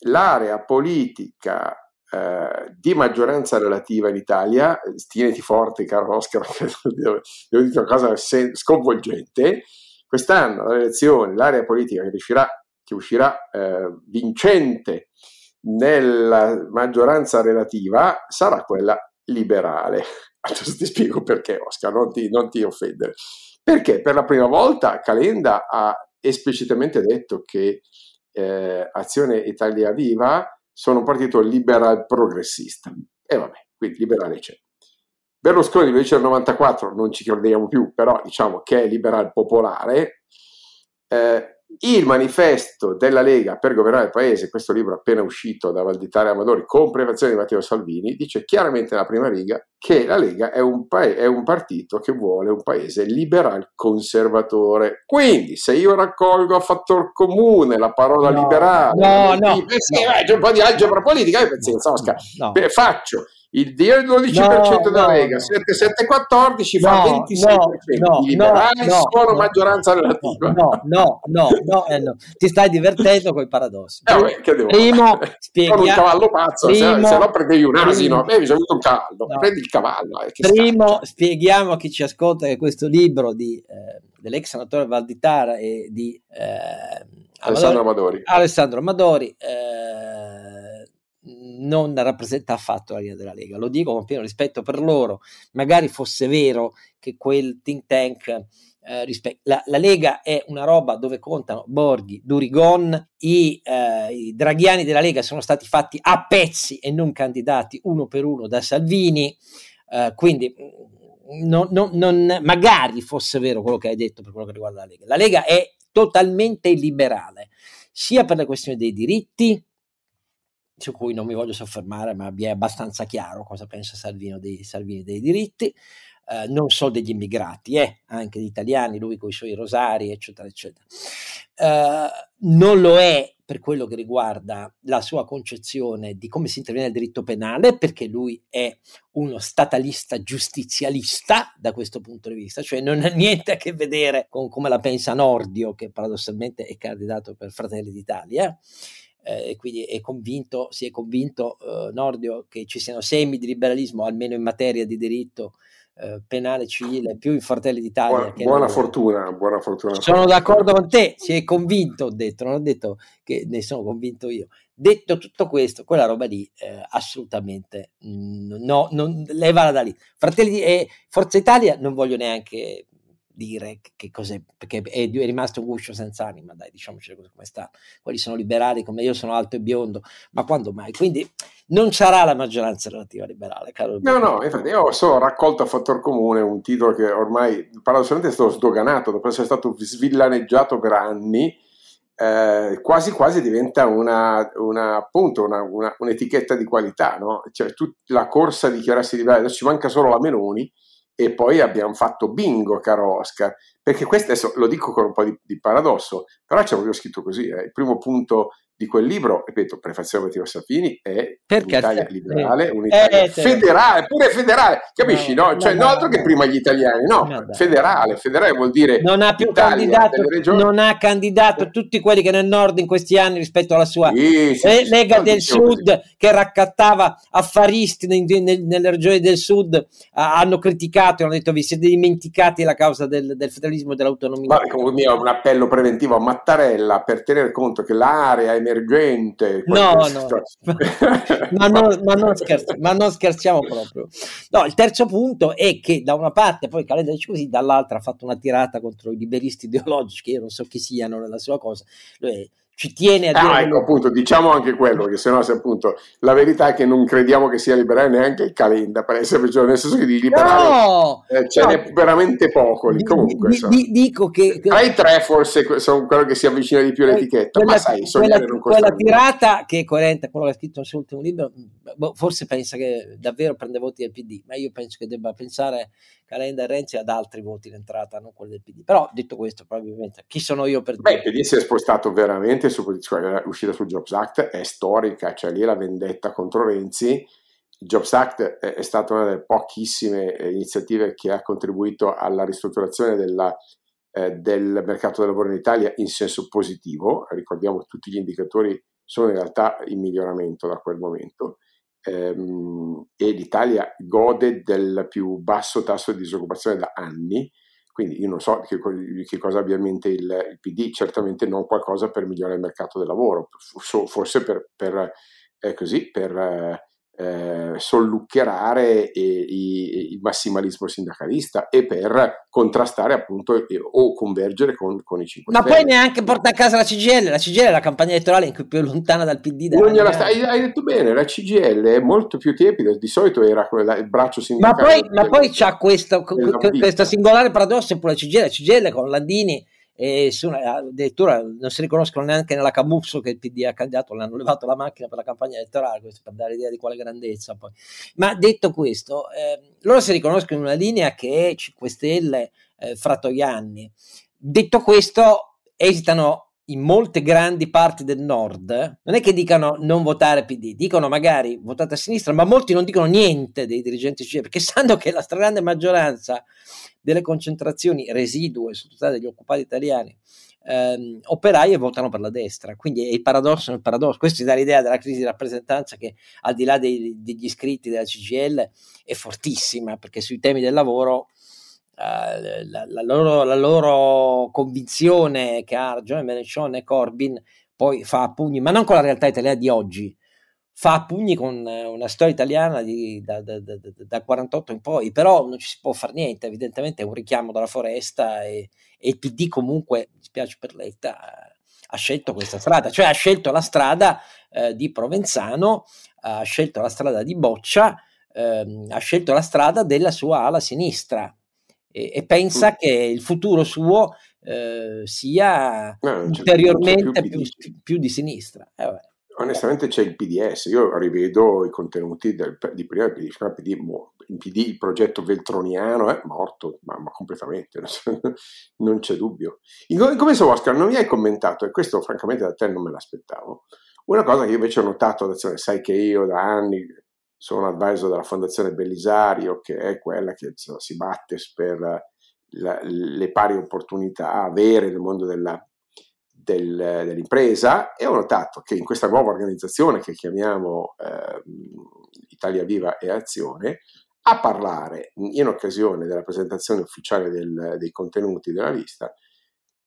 l'area politica eh, di maggioranza relativa in Italia, tieniti forte caro Oscar, devo, dire una cosa sconvolgente, quest'anno alle elezioni l'area politica che, riuscirà, che uscirà eh, vincente nella maggioranza relativa sarà quella liberale. Adesso ti spiego perché Oscar, non ti, non ti offendere. Perché per la prima volta Calenda ha esplicitamente detto che eh, Azione Italia Viva sono un partito liberal progressista. E vabbè, quindi liberale c'è. Berlusconi dice nel 94, non ci crediamo più, però diciamo che è liberal popolare. Eh, il manifesto della Lega per governare il paese, questo libro appena uscito da Valditare Amadori con prefazione di Matteo Salvini, dice chiaramente nella prima riga che la Lega è un, pa- è un partito che vuole un paese liberal conservatore. Quindi se io raccolgo a fattor comune la parola no, liberale, no, no, eh sì, no. c'è un po' di algebra politica, io penso, no, no. faccio il 12% no, della no, Lega, 7714 fa 26% no, i liberali sono maggioranza relativa. No, no, no, no, eh, no, ti stai divertendo con i paradossi. Eh, devo primo, spieghiamo, un cavallo pazzo, primo, se, no prendevi un asino, primo, eh, bisogna avuto un cavallo, prendi il cavallo. Eh, primo, scaccia. spieghiamo a chi ci ascolta che questo libro di, eh, dell'ex senatore Valditara e di eh, Alessandro Amadori, Alessandro Amadori eh, non rappresenta affatto la linea della Lega. Lo dico con pieno rispetto per loro. Magari fosse vero che quel think tank eh, rispe- la, la, Lega è una roba dove contano Borghi, Durigon, i, eh, i, draghiani della Lega sono stati fatti a pezzi e non candidati uno per uno da Salvini, eh, quindi non, non, non, magari fosse vero quello che hai detto per quello che riguarda la Lega. La Lega è totalmente illiberale, sia per le questioni dei diritti, su cui non mi voglio soffermare, ma vi è abbastanza chiaro cosa pensa Salvino dei, Salvini dei diritti, eh, non solo degli immigrati, eh, anche di italiani, lui con i suoi rosari, eccetera, eccetera. Eh, non lo è per quello che riguarda la sua concezione di come si interviene nel diritto penale, perché lui è uno statalista giustizialista da questo punto di vista, cioè non ha niente a che vedere con come la pensa Nordio, che paradossalmente è candidato per Fratelli d'Italia. Eh, e quindi è convinto, si è convinto eh, Nordio che ci siano semi di liberalismo, almeno in materia di diritto eh, penale civile più in Fratelli d'Italia. Buona, buona fortuna, buona fortuna. Sono d'accordo con te, si è convinto, ho detto, non ho detto che ne sono convinto io. Detto tutto questo, quella roba lì eh, assolutamente mm, no, non, levala da lì. Fratelli e Forza Italia non voglio neanche dire che cos'è, perché è, è, rimasto un guscio senza anima, dai, diciamoci come sta. Quelli sono liberali come io sono alto e biondo, ma quando mai? Quindi non sarà la maggioranza relativa liberale, caro. No, no, infatti io ho solo raccolto a fattor comune un titolo che ormai paradossalmente è stato sdoganato dopo essere stato svillaneggiato per anni. Eh, quasi quasi diventa una, una appunto una, una, un'etichetta di qualità, no? Cioè, tut- la corsa a dichiararsi liberale, adesso ci manca solo la Meloni, e poi abbiamo fatto bingo, caro Oscar, perché questo adesso lo dico con un po' di, di paradosso, però c'è proprio scritto così, eh. il primo punto di quel libro, ripeto, prefazione Matteo Salvini, è Perché un'Italia eh, liberale, un'Italia eh, federale, pure federale, capisci, no? no? Cioè, no, non altro che prima gli italiani, no, no federale, federale vuol dire... Non ha più candidato, non ha candidato tutti quelli che nel nord in questi anni rispetto alla sua sì, sì, eh, Lega del Sud, così. che raccattava affaristi nel, nel, nelle regioni del Sud, hanno criticato e hanno detto vi siete dimenticati la causa del, del federalismo e dell'autonomia. Guarda, come mio un appello preventivo a Mattarella per tenere conto che l'area è emergente. No, no. ma, non, ma, non scherzi, ma, non scherziamo proprio. No, il terzo punto è che da una parte poi Calenda dice così, dall'altra ha fatto una tirata contro i liberisti ideologici, che io non so chi siano nella sua cosa. Lui ci tiene a dire. Ah, ecco, appunto, diciamo anche quello, che se no, se appunto la verità è che non crediamo che sia liberale neanche il Calenda, per essere peggiore, nel senso che di liberale no, eh, ce no, n'è veramente poco lì. Comunque, di, di, dico che, tra i tre, forse sono quello che si avvicina di più all'etichetta, quella, ma sai, quella, quella tirata che è coerente con quello che ha scritto nel suo ultimo libro, boh, forse pensa che davvero prende voti del PD, ma io penso che debba pensare Calenda e Renzi ad altri voti in entrata, non quelli del PD. Però detto questo, probabilmente chi sono io per dire? Beh, il PD si è spostato veramente su cioè, l'uscita sul Jobs Act è storica, cioè lì la vendetta contro Renzi. Il Jobs Act è, è stata una delle pochissime eh, iniziative che ha contribuito alla ristrutturazione della, eh, del mercato del lavoro in Italia in senso positivo. Ricordiamo che tutti gli indicatori sono in realtà in miglioramento da quel momento ehm, e l'Italia gode del più basso tasso di disoccupazione da anni, quindi io non so che, che cosa abbia in mente il, il, PD, certamente non qualcosa per migliorare il mercato del lavoro, forse per, per, eh, così, per eh, eh, solluccherare il massimalismo sindacalista e per contrastare appunto eh, o convergere con, con i 5 Ma poi neanche porta a casa la CGL, la CGL è la campagna elettorale in cui più lontana dal PD. Sta, hai, hai, detto bene, la CGL è molto più tiepida, di solito era quella, il braccio sindacale. Ma poi, ma poi c'ha questo, questo singolare paradosso pure la CGL, la CGL con Landini e addirittura non si riconoscono neanche nella Camusso che il PD ha candidato, le hanno levato la macchina per la campagna elettorale, questo per dare idea di quale grandezza poi. Ma detto questo, eh, loro si riconoscono in una linea che è 5 Stelle eh, Fratoianni. Detto questo, esitano in molte grandi parti del nord non è che dicano non votare PD, dicono magari votate a sinistra, ma molti non dicono niente dei dirigenti CGIL perché sanno che la stragrande maggioranza delle concentrazioni residue su totale degli occupati italiani ehm, operaie votano per la destra. Quindi è il paradosso nel paradosso. Questo dà l'idea della crisi di rappresentanza che al di là dei, degli iscritti della CGL è fortissima perché sui temi del lavoro Uh, la, la, loro, la, loro, convinzione che ha ragione Menechon e Corbyn poi fa a pugni, ma non con la realtà italiana di oggi, fa a pugni con eh, una storia italiana di, da, da, da, da, 48 in poi, però non ci si può fare niente, evidentemente è un richiamo dalla foresta e, e il PD comunque, mi spiace per Letta, ha scelto questa strada, cioè ha scelto la strada eh, di Provenzano, ha scelto la strada di Boccia, ehm, ha scelto la strada della sua ala sinistra e, e pensa mm. che il futuro suo eh, sia no, ulteriormente più, più, più, di sinistra. Eh, onestamente c'è il PDS, io rivedo i contenuti del, di prima PD, il PD, il progetto veltroniano è morto, ma, ma completamente, non c'è dubbio. In questo Oscar non mi hai commentato, e questo francamente da te non me l'aspettavo, una cosa che io invece ho notato, sai che io da anni sono advisor della Fondazione Bellisario, che è quella che insomma, si batte per la, le pari opportunità avere nel mondo della, del, dell'impresa e ho notato che in questa nuova organizzazione che chiamiamo eh, Italia Viva e Azione, a parlare in occasione della presentazione ufficiale del, dei contenuti della lista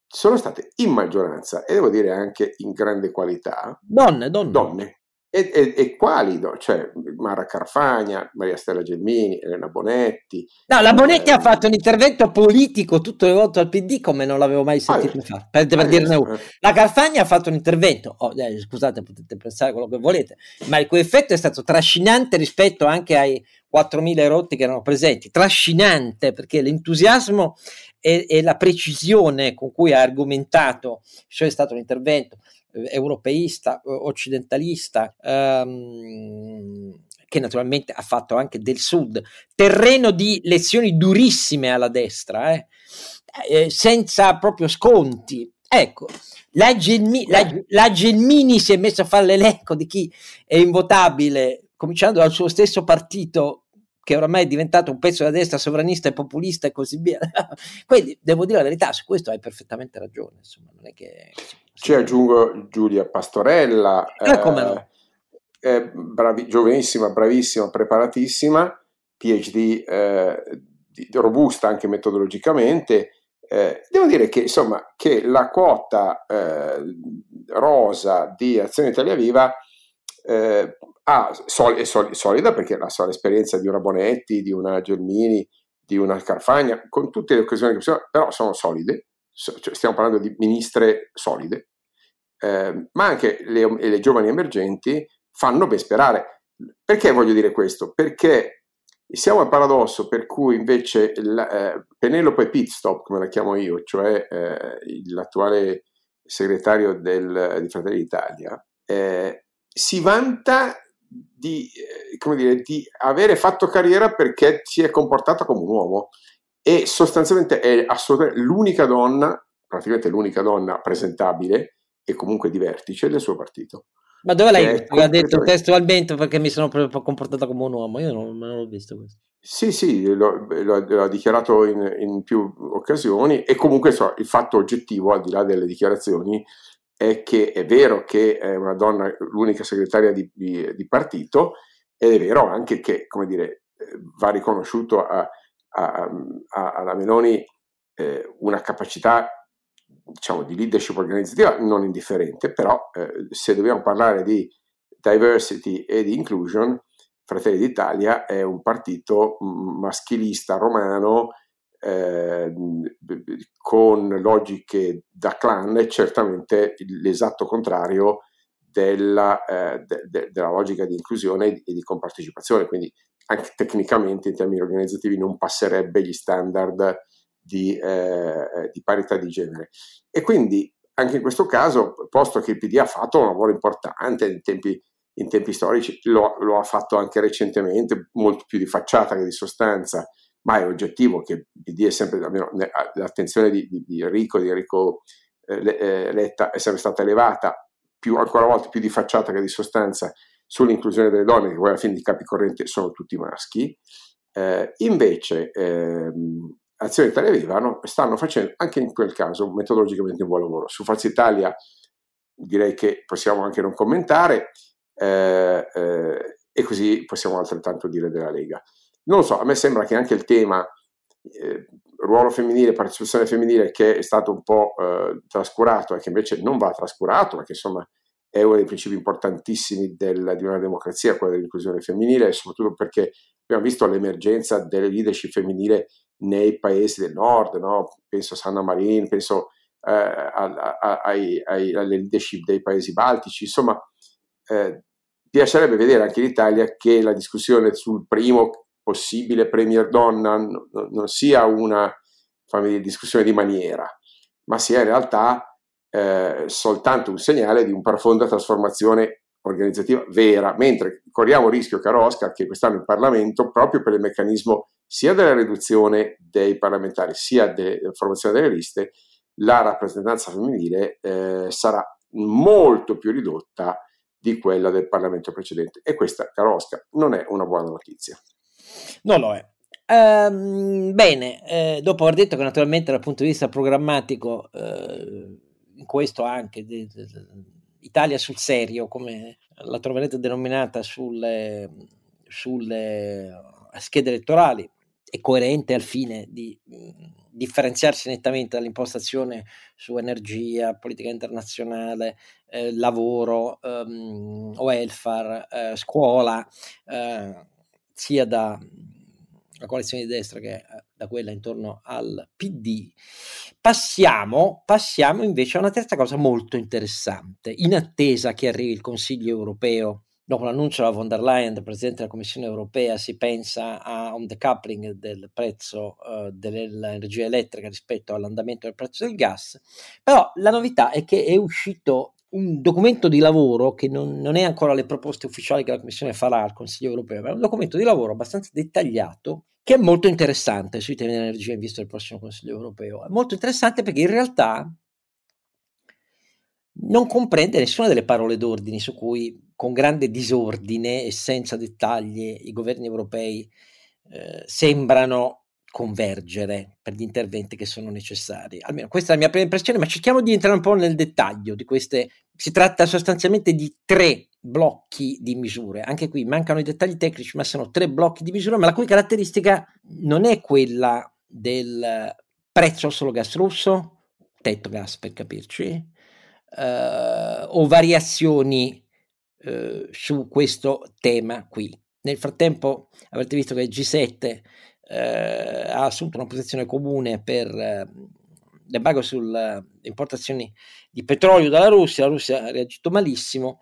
sono state in maggioranza e devo dire anche in grande qualità donne, donne. donne e, e, e, quali? Cioè, Mara Carfagna, Maria Stella Gelmini, Elena Bonetti. No, la Bonetti eh, ha fatto un intervento politico tutto rivolto al PD come non l'avevo mai sentito ah, fare, per, per ah, dirne uno. Eh. La Carfagna ha fatto un intervento, oh, eh, scusate, potete pensare quello che volete, ma il cui effetto è stato trascinante rispetto anche ai 4.000 rotti che erano presenti, trascinante perché l'entusiasmo e, e la precisione con cui ha argomentato, cioè è stato un intervento europeista, occidentalista, ehm, che naturalmente ha fatto anche del Sud, terreno di lezioni durissime alla destra, eh, eh, senza proprio sconti. Ecco, la, Gelmi, la, la Gelmini si è messa a fare l'elenco di chi è invotabile, cominciando dal suo stesso partito che oramai è diventato un pezzo della destra sovranista e populista e così via. Quindi devo dire la verità, su questo hai perfettamente ragione. Insomma, non è che ci aggiungo Giulia Pastorella, eh, no. eh, bravi, giovanissima, bravissima, preparatissima, PhD eh, robusta anche metodologicamente. Eh, devo dire che, insomma, che la quota eh, rosa di Azione Italia Viva eh, ha, sol- è sol- solida perché la esperienza di una Bonetti, di una Gelmini, di una Carfagna, con tutte le occasioni che sono, però sono solide, cioè stiamo parlando di ministre solide, eh, ma anche le, le, giovani emergenti fanno ben sperare. Perché voglio dire questo? Perché siamo al paradosso per cui invece la, eh, Penelope Pitstop, come la chiamo io, cioè eh, l'attuale segretario del, di Fratelli d'Italia, eh, si vanta di, eh, dire, di avere fatto carriera perché si è comportata come un uomo e sostanzialmente è l'unica donna, praticamente l'unica donna presentabile e comunque di vertice del suo partito. Ma dove l'hai visto? L'ha detto testualmente perché mi sono proprio comportato come un uomo, io non, non l'ho visto questo. Sì, sì, l'ho dichiarato in, in, più occasioni e comunque so, il fatto oggettivo, al di là delle dichiarazioni, è che è vero che è una donna l'unica segretaria di, di, di partito ed è vero anche che, come dire, va riconosciuto a, a, a, alla Meloni eh, una capacità diciamo, di leadership organizzativa non indifferente, però eh, se dobbiamo parlare di diversity e di inclusion, Fratelli d'Italia è un partito maschilista romano eh, con logiche da clan certamente l'esatto contrario della, eh, de, de, della logica di inclusione e di, compartecipazione, quindi anche tecnicamente in termini organizzativi non passerebbe gli standard di, eh, di parità di genere. E quindi anche in questo caso, posto che il PD ha fatto un lavoro importante in tempi, in tempi storici, lo, lo, ha fatto anche recentemente, molto più di facciata che di sostanza, ma è oggettivo che il PD è sempre, almeno l'attenzione di, di, di Enrico, di Enrico eh, eh, Letta è sempre stata elevata, più, ancora una volta più di facciata che di sostanza, sull'inclusione delle donne, che poi alla fine di capi corrente sono tutti maschi. Eh, invece ehm, Azione Italia Viva no, stanno facendo anche in quel caso metodologicamente un buon lavoro. Su Forza Italia direi che possiamo anche non commentare eh, eh, e così possiamo altrettanto dire della Lega. Non lo so, a me sembra che anche il tema eh, ruolo femminile, partecipazione femminile che è stato un po' eh, trascurato e che invece non va trascurato, perché insomma è uno dei principi importantissimi del, di una democrazia, quello dell'inclusione femminile, soprattutto perché abbiamo visto l'emergenza delle leadership femminile nei paesi del nord, no? penso a Sanna Marin, penso eh, a, a, ai, ai, alle leadership dei paesi baltici, insomma eh, piacerebbe vedere anche in Italia che la discussione sul primo possibile premier donna non, non sia una dire, discussione di maniera, ma sia in realtà eh, soltanto un segnale di una profonda trasformazione organizzativa vera, mentre corriamo il rischio, caro Oscar, che quest'anno in Parlamento, proprio per il meccanismo sia della riduzione dei parlamentari sia della formazione delle liste, la rappresentanza femminile eh, sarà molto più ridotta di quella del Parlamento precedente. E questa, caro Oscar, non è una buona notizia. Non lo è. Um, bene, eh, dopo aver detto che naturalmente dal punto di vista programmatico, eh, in questo anche de, de, de, Italia sul serio, come la troverete denominata sulle, sulle schede elettorali, è coerente al fine di differenziarsi nettamente dall'impostazione su energia, politica internazionale, eh, lavoro, ehm, welfare, eh, scuola, eh, sia da la coalizione di destra che da quella intorno al PD. Passiamo, passiamo invece a una terza cosa molto interessante. In attesa che arrivi il Consiglio europeo Dopo l'annuncio della von der Leyen, del Presidente della Commissione europea, si pensa a un decoupling del prezzo uh, dell'energia elettrica rispetto all'andamento del prezzo del gas, però la novità è che è uscito un documento di lavoro che non, non, è ancora le proposte ufficiali che la Commissione farà al Consiglio europeo, ma è un documento di lavoro abbastanza dettagliato che è molto interessante sui temi dell'energia in vista del prossimo Consiglio europeo. È molto interessante perché in realtà non comprende nessuna delle parole d'ordine su cui con grande disordine e senza dettagli i governi europei eh, sembrano convergere per gli interventi che sono necessari. Almeno questa è la mia prima impressione, ma cerchiamo di entrare un po' nel dettaglio di queste. Si tratta sostanzialmente di tre blocchi di misure. Anche qui mancano i dettagli tecnici, ma sono tre blocchi di misure, ma la cui caratteristica non è quella del prezzo solo gas russo, tetto gas per capirci, eh, o variazioni eh, su questo tema qui. Nel frattempo avete visto che il G7 eh, ha assunto una posizione comune per eh, l'embargo sulle importazioni di petrolio dalla Russia, la Russia ha reagito malissimo.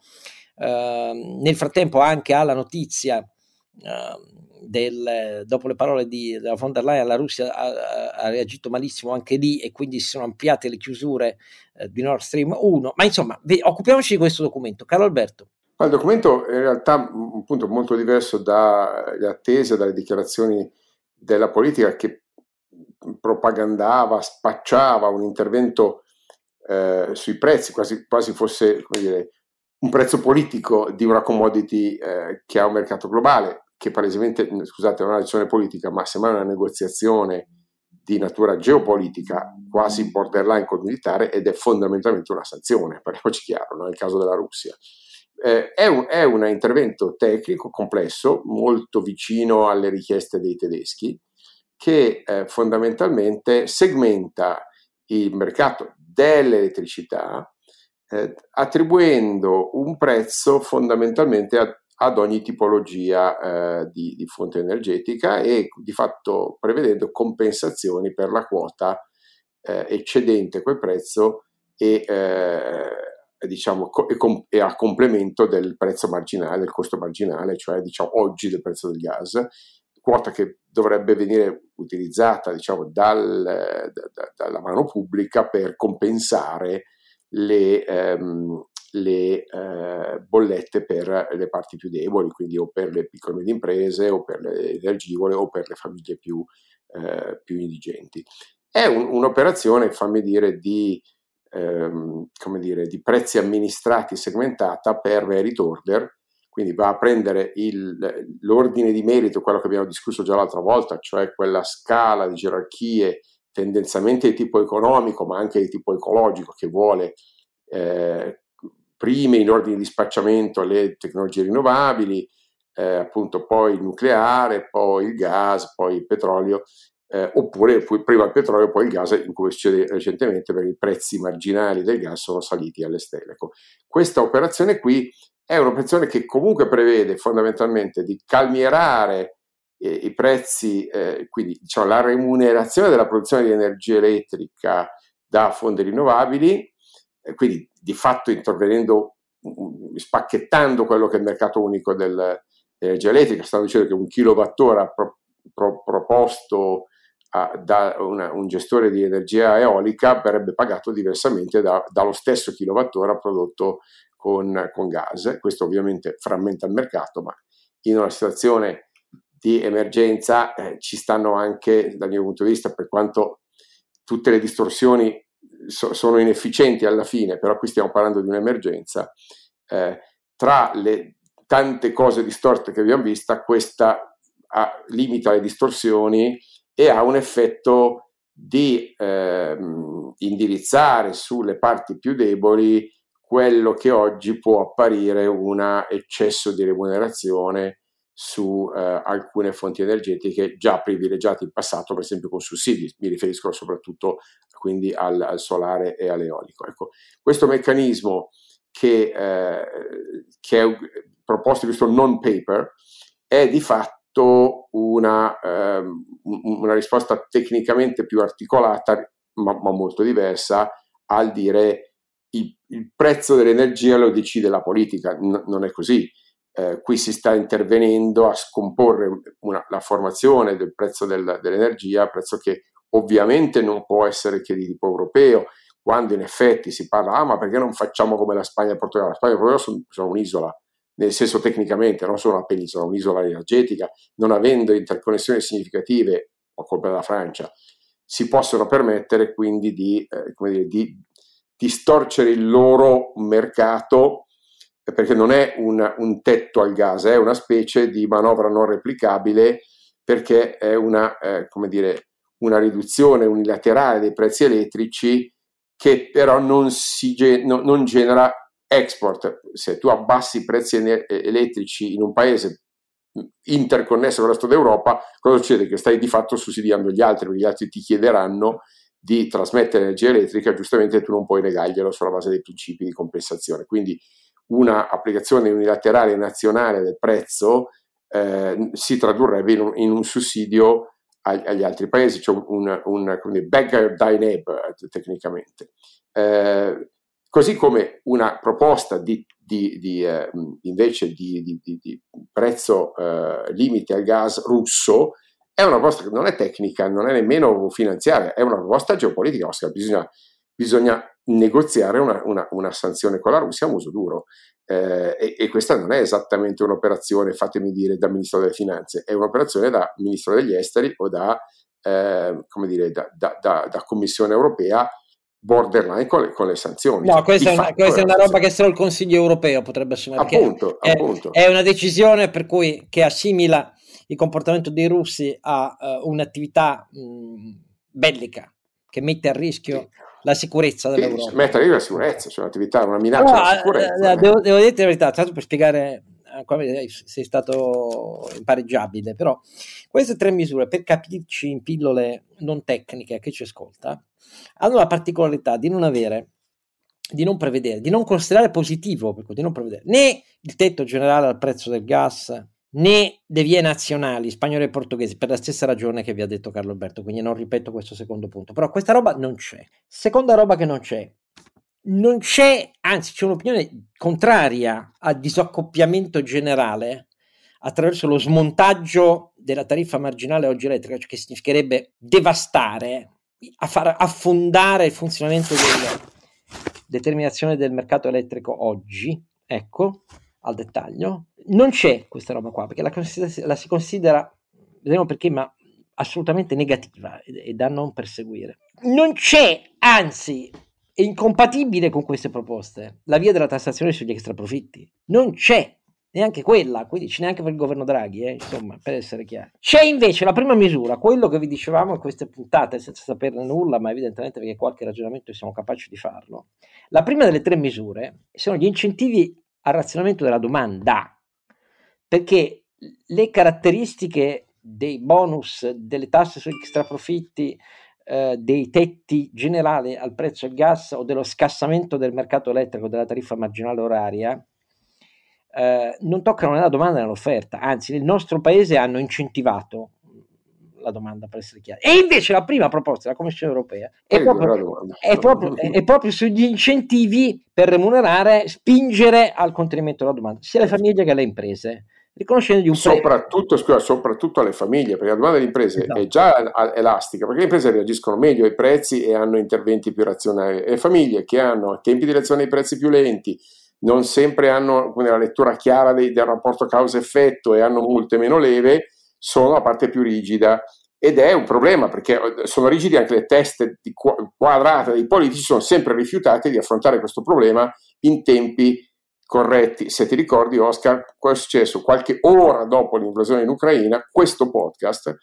Uh, nel frattempo anche alla notizia uh, del, dopo le parole di, della von der Leyen, la Russia ha, ha, reagito malissimo anche lì e quindi si sono ampliate le chiusure eh, di Nord Stream 1. Ma insomma, ve, occupiamoci di questo documento. Carlo Alberto. Il documento è in realtà un punto molto diverso dalle attese, dalle dichiarazioni della politica che propagandava, spacciava un intervento eh, sui prezzi, quasi, quasi fosse dire, un prezzo politico di una commodity eh, che ha un mercato globale che palesemente, scusate, non è una lezione politica, ma semmai una negoziazione di natura geopolitica quasi borderline col militare ed è fondamentalmente una sanzione, parliamoci chiaro, nel caso della Russia. Eh, è, un, è un intervento tecnico complesso, molto vicino alle richieste dei tedeschi, che eh, fondamentalmente segmenta il mercato dell'elettricità eh, attribuendo un prezzo fondamentalmente a ad ogni tipologia eh, di, di, fonte energetica e di fatto prevedendo compensazioni per la quota eh, eccedente quel prezzo e, eh, diciamo, e, com- e, a complemento del prezzo marginale, del costo marginale, cioè diciamo, oggi del prezzo del gas, quota che dovrebbe venire utilizzata diciamo, dal, da, dalla mano pubblica per compensare le, ehm, le eh, bollette per le parti più deboli, quindi o per le piccole e medie imprese o per le energivore o per le famiglie più, eh, più indigenti. È un, un'operazione, fammi dire, di, ehm, dire, di prezzi amministrati segmentata per merit order, quindi va a prendere il, l'ordine di merito, quello che abbiamo discusso già l'altra volta, cioè quella scala di gerarchie tendenzialmente di tipo economico ma anche di tipo ecologico che vuole eh, prime in ordine di spacciamento le tecnologie rinnovabili, eh, appunto poi il nucleare, poi il gas, poi il petrolio, eh, oppure prima il petrolio, poi il gas, cui succede recentemente perché i prezzi marginali del gas sono saliti alle stelle. Ecco, questa operazione qui è un'operazione che comunque prevede fondamentalmente di calmierare eh, i prezzi, eh, quindi diciamo, la remunerazione della produzione di energia elettrica da fonti rinnovabili, quindi di fatto intervenendo, spacchettando quello che è il mercato unico dell'energia elettrica, stanno dicendo che un kilowattora pro, pro, proposto a, da una, un gestore di energia eolica verrebbe pagato diversamente da, dallo stesso kilowattora prodotto con, con gas. Questo ovviamente frammenta il mercato, ma in una situazione di emergenza eh, ci stanno anche, dal mio punto di vista, per quanto tutte le distorsioni so, sono inefficienti alla fine, però qui stiamo parlando di un'emergenza, eh, tra le tante cose distorte che abbiamo visto, questa ha, limita le distorsioni e ha un effetto di eh, indirizzare sulle parti più deboli quello che oggi può apparire un eccesso di remunerazione su eh, alcune fonti energetiche già privilegiate in passato, per esempio con sussidi, mi riferisco soprattutto quindi al, al solare e all'eolico. Ecco, questo meccanismo che, eh, che è proposto in questo non paper è di fatto una, eh, una risposta tecnicamente più articolata, ma, ma molto diversa, al dire il, il, prezzo dell'energia lo decide la politica, N- non è così. Eh, qui si sta intervenendo a scomporre una, la formazione del prezzo del, dell'energia, prezzo che ovviamente non può essere che di tipo europeo, quando in effetti si parla, ah ma perché non facciamo come la Spagna e il Portogallo? La Spagna e il Portogallo sono, sono un'isola, nel senso tecnicamente, non sono una penisola, un'isola energetica, non avendo interconnessioni significative, o colpa della Francia, si possono permettere quindi di, eh, dire, di distorcere il loro mercato perché non è un, un, tetto al gas, è una specie di manovra non replicabile perché è una, eh, dire, una riduzione unilaterale dei prezzi elettrici che però non, si, no, non genera export. Se tu abbassi i prezzi elettrici in un paese interconnesso con il resto d'Europa, cosa succede? Che stai di fatto sussidiando gli altri, perché gli altri ti chiederanno di trasmettere energia elettrica, giustamente tu non puoi negarglielo sulla base dei principi di compensazione. Quindi una applicazione unilaterale nazionale del prezzo eh, si tradurrebbe in un, in un sussidio agli altri paesi, cioè un, un, un thy neighbor tecnicamente. Eh, così come una proposta di, di, di eh, invece di, di prezzo eh, limite al gas russo è una proposta che non è tecnica, non è nemmeno finanziaria, è una proposta geopolitica, ossia bisogna, bisogna negoziare una, una, una, sanzione con la Russia a uso duro. Eh, e, e, questa non è esattamente un'operazione, fatemi dire, da Ministro delle Finanze, è un'operazione da Ministro degli Esteri o da, eh, come dire, da, da, da, da Commissione Europea borderline con le, con le, sanzioni. No, questa, è una, questa è una, roba che solo il Consiglio europeo potrebbe assumere. Appunto, è, appunto. è, una decisione per cui che assimila il comportamento dei russi a uh, un'attività mh, bellica che mette a rischio sì la sicurezza dell'Europa. Sì, mettere lì la sicurezza, cioè un'attività, una minaccia no, alla sicurezza. Eh, devo, devo dirti la verità, tanto per spiegare eh, sei stato impareggiabile, però queste tre misure, per capirci in pillole non tecniche a chi ci ascolta, hanno la particolarità di non avere, di non prevedere, di non considerare positivo, di non prevedere né il tetto generale al prezzo del gas, né le vie nazionali spagnole e portoghesi per la stessa ragione che vi ha detto Carlo Alberto, quindi non ripeto questo secondo punto, però questa roba non c'è. Seconda roba che non c'è, non c'è, anzi c'è un'opinione contraria al disaccoppiamento generale attraverso lo smontaggio della tariffa marginale oggi elettrica, cioè che significherebbe devastare, a far affondare il funzionamento della determinazione del mercato elettrico oggi, ecco, al dettaglio, non c'è questa roba qua, perché la, la si considera, vedremo perché, ma assolutamente negativa e, e da non perseguire. Non c'è, anzi, è incompatibile con queste proposte la via della tassazione sugli extraprofitti. Non c'è neanche quella, quindi c'è neanche per il governo Draghi, eh, insomma, per essere chiari. C'è invece la prima misura, quello che vi dicevamo in queste puntate, senza saperne nulla, ma evidentemente perché qualche ragionamento siamo capaci di farlo. La prima delle tre misure sono gli incentivi al razionamento della domanda, perché le caratteristiche dei bonus, delle tasse sugli extraprofitti, eh, dei tetti generali al prezzo del gas o dello scassamento del mercato elettrico della tariffa marginale oraria, eh, non toccano né la domanda né l'offerta, anzi nel nostro paese hanno incentivato la domanda per essere chiari. E invece la prima proposta della Commissione europea è proprio, è, proprio, è proprio, sugli incentivi per remunerare, spingere al contenimento della domanda, sia alle famiglie che alle imprese. Riconoscendogli un soprattutto, scusa, soprattutto alle famiglie, perché la domanda delle imprese esatto. è già elastica, perché le imprese reagiscono meglio ai prezzi e hanno interventi più razionali. Le famiglie che hanno tempi di reazione ai prezzi più lenti, non sempre hanno la lettura chiara dei, del rapporto causa-effetto e hanno multe meno leve, sono la parte più rigida ed è un problema perché eh, sono rigidi anche le teste quadrate dei politici, sono sempre rifiutati di affrontare questo problema in tempi corretti. Se ti ricordi, Oscar, cosa è successo? Qualche ora dopo l'invasione in Ucraina, questo podcast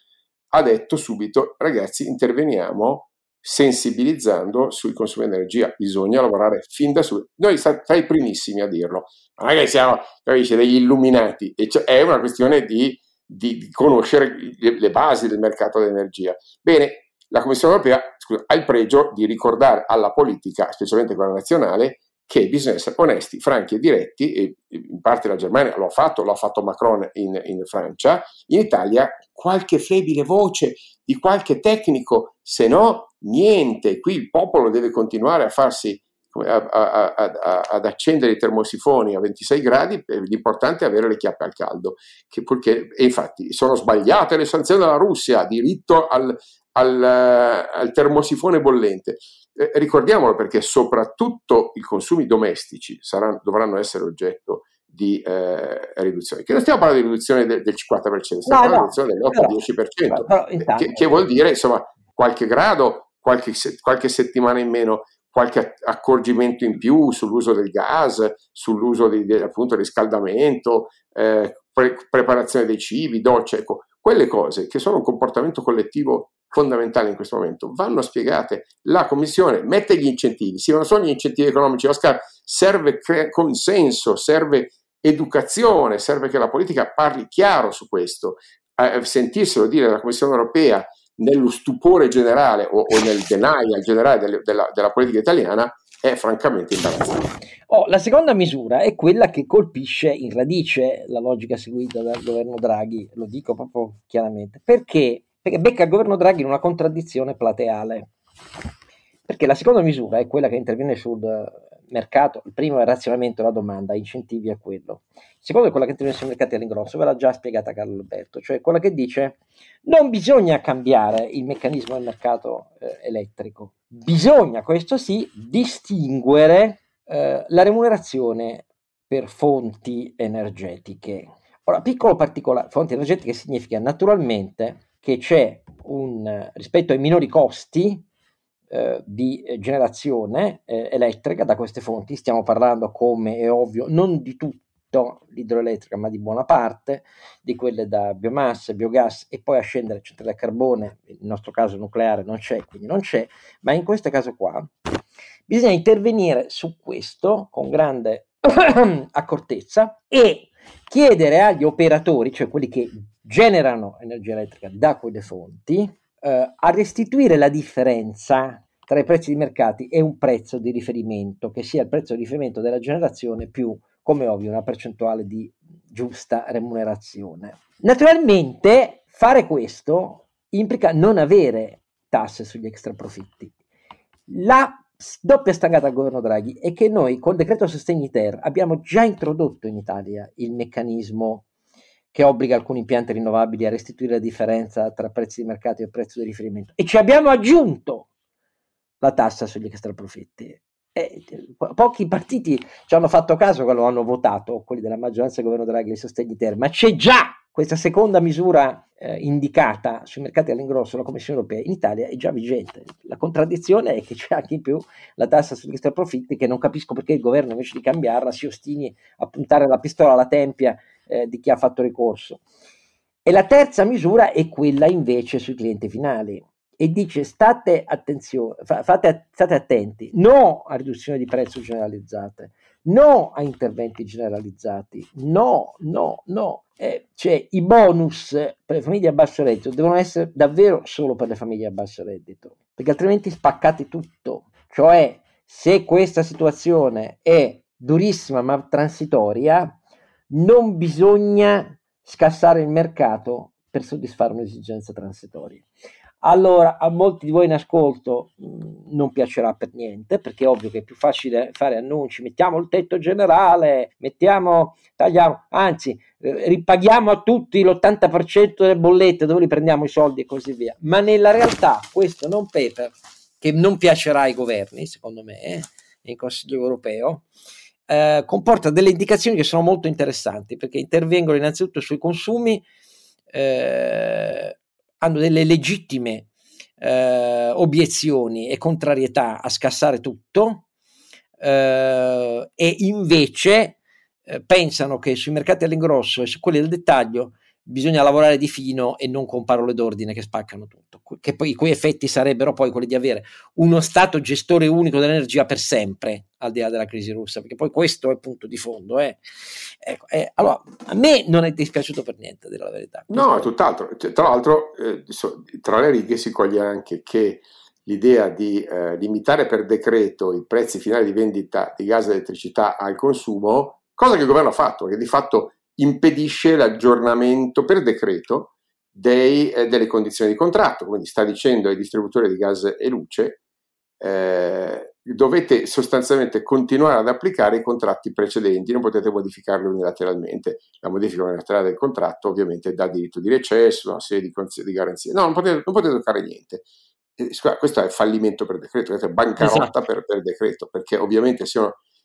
ha detto subito, ragazzi, interveniamo sensibilizzando sui consumi di energia. Bisogna lavorare fin da subito. Noi siamo tra i primissimi a dirlo, ma siamo capisci, degli illuminati, e cioè, è una questione di, di, di conoscere le, le, basi del mercato dell'energia. Bene, la Commissione europea scusa, ha il pregio di ricordare alla politica, specialmente quella nazionale, che bisogna essere onesti, franchi e diretti, e in parte la Germania lo ha fatto, lo ha fatto Macron in, in Francia, in Italia qualche flebile voce di qualche tecnico, se no niente, qui il popolo deve continuare a farsi a, a, a, ad accendere i termosifoni a 26 gradi, l'importante è avere le chiappe al caldo, che, perché, e infatti sono sbagliate le sanzioni della Russia, diritto al, al, al termosifone bollente. Eh, ricordiamolo perché soprattutto i consumi domestici saranno, dovranno essere oggetto di eh, riduzione. Che non stiamo parlando di riduzione del, del 50%, stiamo no, parlando di riduzione dell'8-10%, però, però, che, che, vuol dire insomma qualche grado, qualche, qualche settimana in meno, qualche accorgimento in più sull'uso del gas, sull'uso di, di appunto riscaldamento, eh, pre- preparazione dei cibi, docce, ecco, quelle cose che sono un comportamento collettivo fondamentale in questo momento, vanno spiegate. La Commissione mette gli incentivi, sì, non sono gli incentivi economici, Oscar, serve cre- consenso, serve educazione, serve che la politica parli chiaro su questo. Eh, sentirselo dire dalla Commissione europea nello stupore generale o, o nel denial generale del, della, della politica italiana è francamente imbarazzante. Oh, la seconda misura è quella che colpisce in radice la logica seguita dal governo Draghi, lo dico proprio chiaramente, perché perché becca il governo Draghi in una contraddizione plateale. Perché la seconda misura è quella che interviene sul mercato, il primo è il razionamento della domanda, incentivi a quello. Il secondo è quella che interviene sui mercati all'ingrosso, ve l'ha già spiegata Carlo Alberto, cioè quella che dice non bisogna cambiare il meccanismo del mercato eh, elettrico, bisogna, questo sì, distinguere eh, la remunerazione per fonti energetiche. Ora, piccolo particolare, fonti energetiche significa naturalmente che c'è un, rispetto ai minori costi eh, di generazione eh, elettrica da queste fonti, stiamo parlando come è ovvio, non di tutto l'idroelettrica, ma di buona parte, di quelle da biomassa, biogas e poi a scendere centrale a carbone, nel nostro caso nucleare non c'è, quindi non c'è, ma in questo caso qua bisogna intervenire su questo con grande accortezza e chiedere agli operatori, cioè quelli che generano energia elettrica da quelle fonti, eh, a restituire la differenza tra i prezzi di mercati e un prezzo di riferimento, che sia il prezzo di riferimento della generazione più, come ovvio, una percentuale di giusta remunerazione. Naturalmente fare questo implica non avere tasse sugli extra profitti. La doppia stangata al governo Draghi è che noi col decreto sostegni ter abbiamo già introdotto in Italia il meccanismo che obbliga alcuni impianti rinnovabili a restituire la differenza tra prezzi di mercato e prezzo di riferimento. E ci abbiamo aggiunto la tassa sugli extraprofitti. E pochi partiti ci hanno fatto caso lo hanno votato, quelli della maggioranza del governo Draghi e sostegni ter, ma c'è già questa seconda misura eh, indicata sui mercati all'ingrosso dalla Commissione europea in Italia è già vigente. La contraddizione è che c'è anche in più la tassa sugli extraprofitti che non capisco perché il governo invece di cambiarla si ostini a puntare la pistola alla tempia eh, di chi ha fatto ricorso. E la terza misura è quella invece sui clienti finali e dice state, fate, state attenti, no a riduzioni di prezzo generalizzate, no a interventi generalizzati, no, no, no. Eh, cioè i bonus per le famiglie a basso reddito devono essere davvero solo per le famiglie a basso reddito, perché altrimenti spaccate tutto. Cioè se questa situazione è durissima ma transitoria, non bisogna scassare il mercato per soddisfare un'esigenza transitoria. Allora, a molti di voi in ascolto mm, non piacerà per niente, perché è ovvio che è più facile fare annunci, mettiamo il tetto generale, mettiamo, tagliamo, anzi, eh, ripaghiamo a tutti l'80% delle bollette, dove li prendiamo i soldi e così via. Ma nella realtà questo non paper, che non piacerà ai governi, secondo me, eh, in Consiglio europeo, eh, comporta delle indicazioni che sono molto interessanti perché intervengono innanzitutto sui consumi, eh, hanno delle legittime eh, obiezioni e contrarietà a scassare tutto eh, e invece eh, pensano che sui mercati all'ingrosso e su quelli del dettaglio bisogna lavorare di fino e non con parole d'ordine che spaccano tutto, che poi i cui effetti sarebbero poi quelli di avere uno stato gestore unico dell'energia per sempre, al di là della crisi russa, perché poi questo è il punto di fondo. Eh. Ecco, eh, allora, a me non è dispiaciuto per niente, dire la verità. Questo no, è tutt'altro. Cioè, tra l'altro, eh, tra le righe si coglie anche che l'idea di eh, limitare per decreto i prezzi finali di vendita di gas e elettricità al consumo, cosa che il governo ha fatto, che di fatto impedisce l'aggiornamento per decreto dei, eh, delle condizioni di contratto, quindi sta dicendo ai distributori di gas e luce eh, dovete sostanzialmente continuare ad applicare i contratti precedenti, non potete modificarli unilateralmente. La modifica unilaterale del contratto ovviamente dà diritto di recesso, una serie di, di garanzie. No, non potete, non potete toccare niente. questo è fallimento per decreto, è bancarotta esatto. per, per, decreto, perché ovviamente se,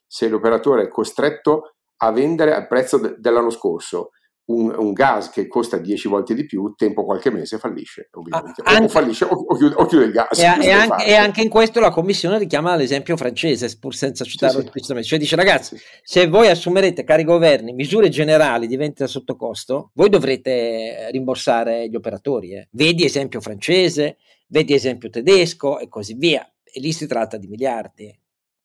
se l'operatore è costretto a vendere al prezzo de- dell'anno scorso un, un, gas che costa 10 volte di più, tempo qualche mese fallisce, ovviamente. Ah, anche, o fallisce o, o, chiude, o, chiude, il gas. E, e, anche, e, anche, in questo la Commissione richiama l'esempio francese, pur senza citarlo sì, sì. Cioè dice ragazzi, sì. se voi assumerete, cari governi, misure generali di vendita sotto costo, voi dovrete rimborsare gli operatori. Eh. Vedi esempio francese, vedi esempio tedesco e così via. E lì si tratta di miliardi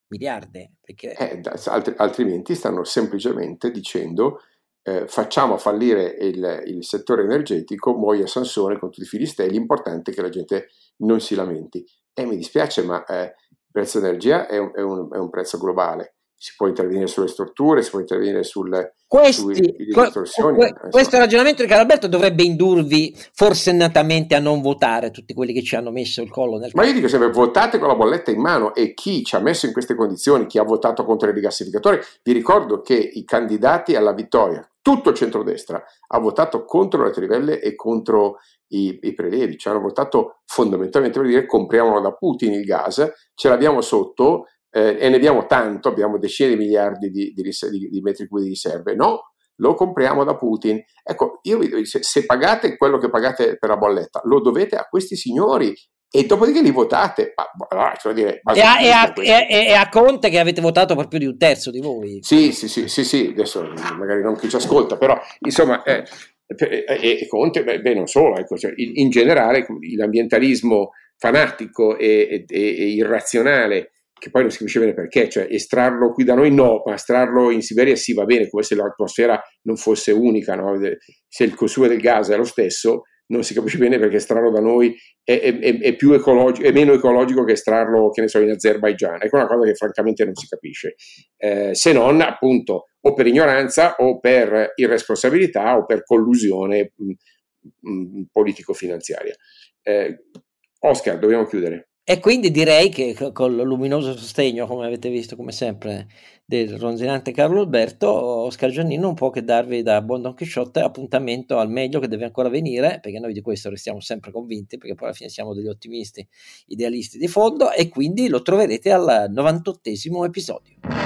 miliardi. Perché... Eh, alt- altrimenti stanno semplicemente dicendo eh, facciamo fallire il, il, settore energetico, muoia Sansone con tutti i filistelli, l'importante è che la gente non si lamenti. E mi dispiace, ma eh, il prezzo dell'energia è un, è, un, è un prezzo globale si può intervenire sulle strutture, si può intervenire sulle Questi, distorsioni. Que, que, questo ragionamento di Caralberto dovrebbe indurvi forsennatamente a non votare tutti quelli che ci hanno messo il collo nel Ma io dico sempre votate con la bolletta in mano e chi ci ha messo in queste condizioni, chi ha votato contro i rigassificatori, vi ricordo che i candidati alla vittoria, tutto il centrodestra, ha votato contro le trivelle e contro i, i prelevi, ci hanno votato fondamentalmente per dire compriamolo da Putin il gas, ce l'abbiamo sotto, eh, e ne abbiamo tanto, abbiamo decine di miliardi di, di, di, di metri cubi di riserve. No, lo compriamo da Putin. Ecco, io vi dico, se, se, pagate quello che pagate per la bolletta, lo dovete a questi signori e dopodiché li votate. Ma, cioè dire, e, a, e, a, e, e, a, Conte che avete votato per più di un terzo di voi. Sì, sì, sì, sì, sì. adesso magari non chi ci ascolta, però insomma... Eh, e, Conte, beh, beh, non solo, ecco, cioè, in, in, generale l'ambientalismo fanatico e, irrazionale che poi non si capisce bene perché, cioè estrarlo qui da noi no, ma estrarlo in Siberia sì va bene, come se l'atmosfera non fosse unica, no? se il consumo del gas è lo stesso, non si capisce bene perché estrarlo da noi è, è, è, ecologico, è meno ecologico che estrarlo, che ne so, in Azerbaigian. Ecco una cosa che francamente non si capisce, eh, se non appunto o per ignoranza o per irresponsabilità o per collusione mh, mh, politico-finanziaria. Eh, Oscar, dobbiamo chiudere. E quindi direi che con il luminoso sostegno, come avete visto, come sempre, del ronzinante Carlo Alberto, Oscar Giannino non può che darvi da buon Don Chisciotte appuntamento al meglio che deve ancora venire, perché noi di questo restiamo sempre convinti, perché poi alla fine siamo degli ottimisti, idealisti di fondo, e quindi lo troverete al 98 episodio.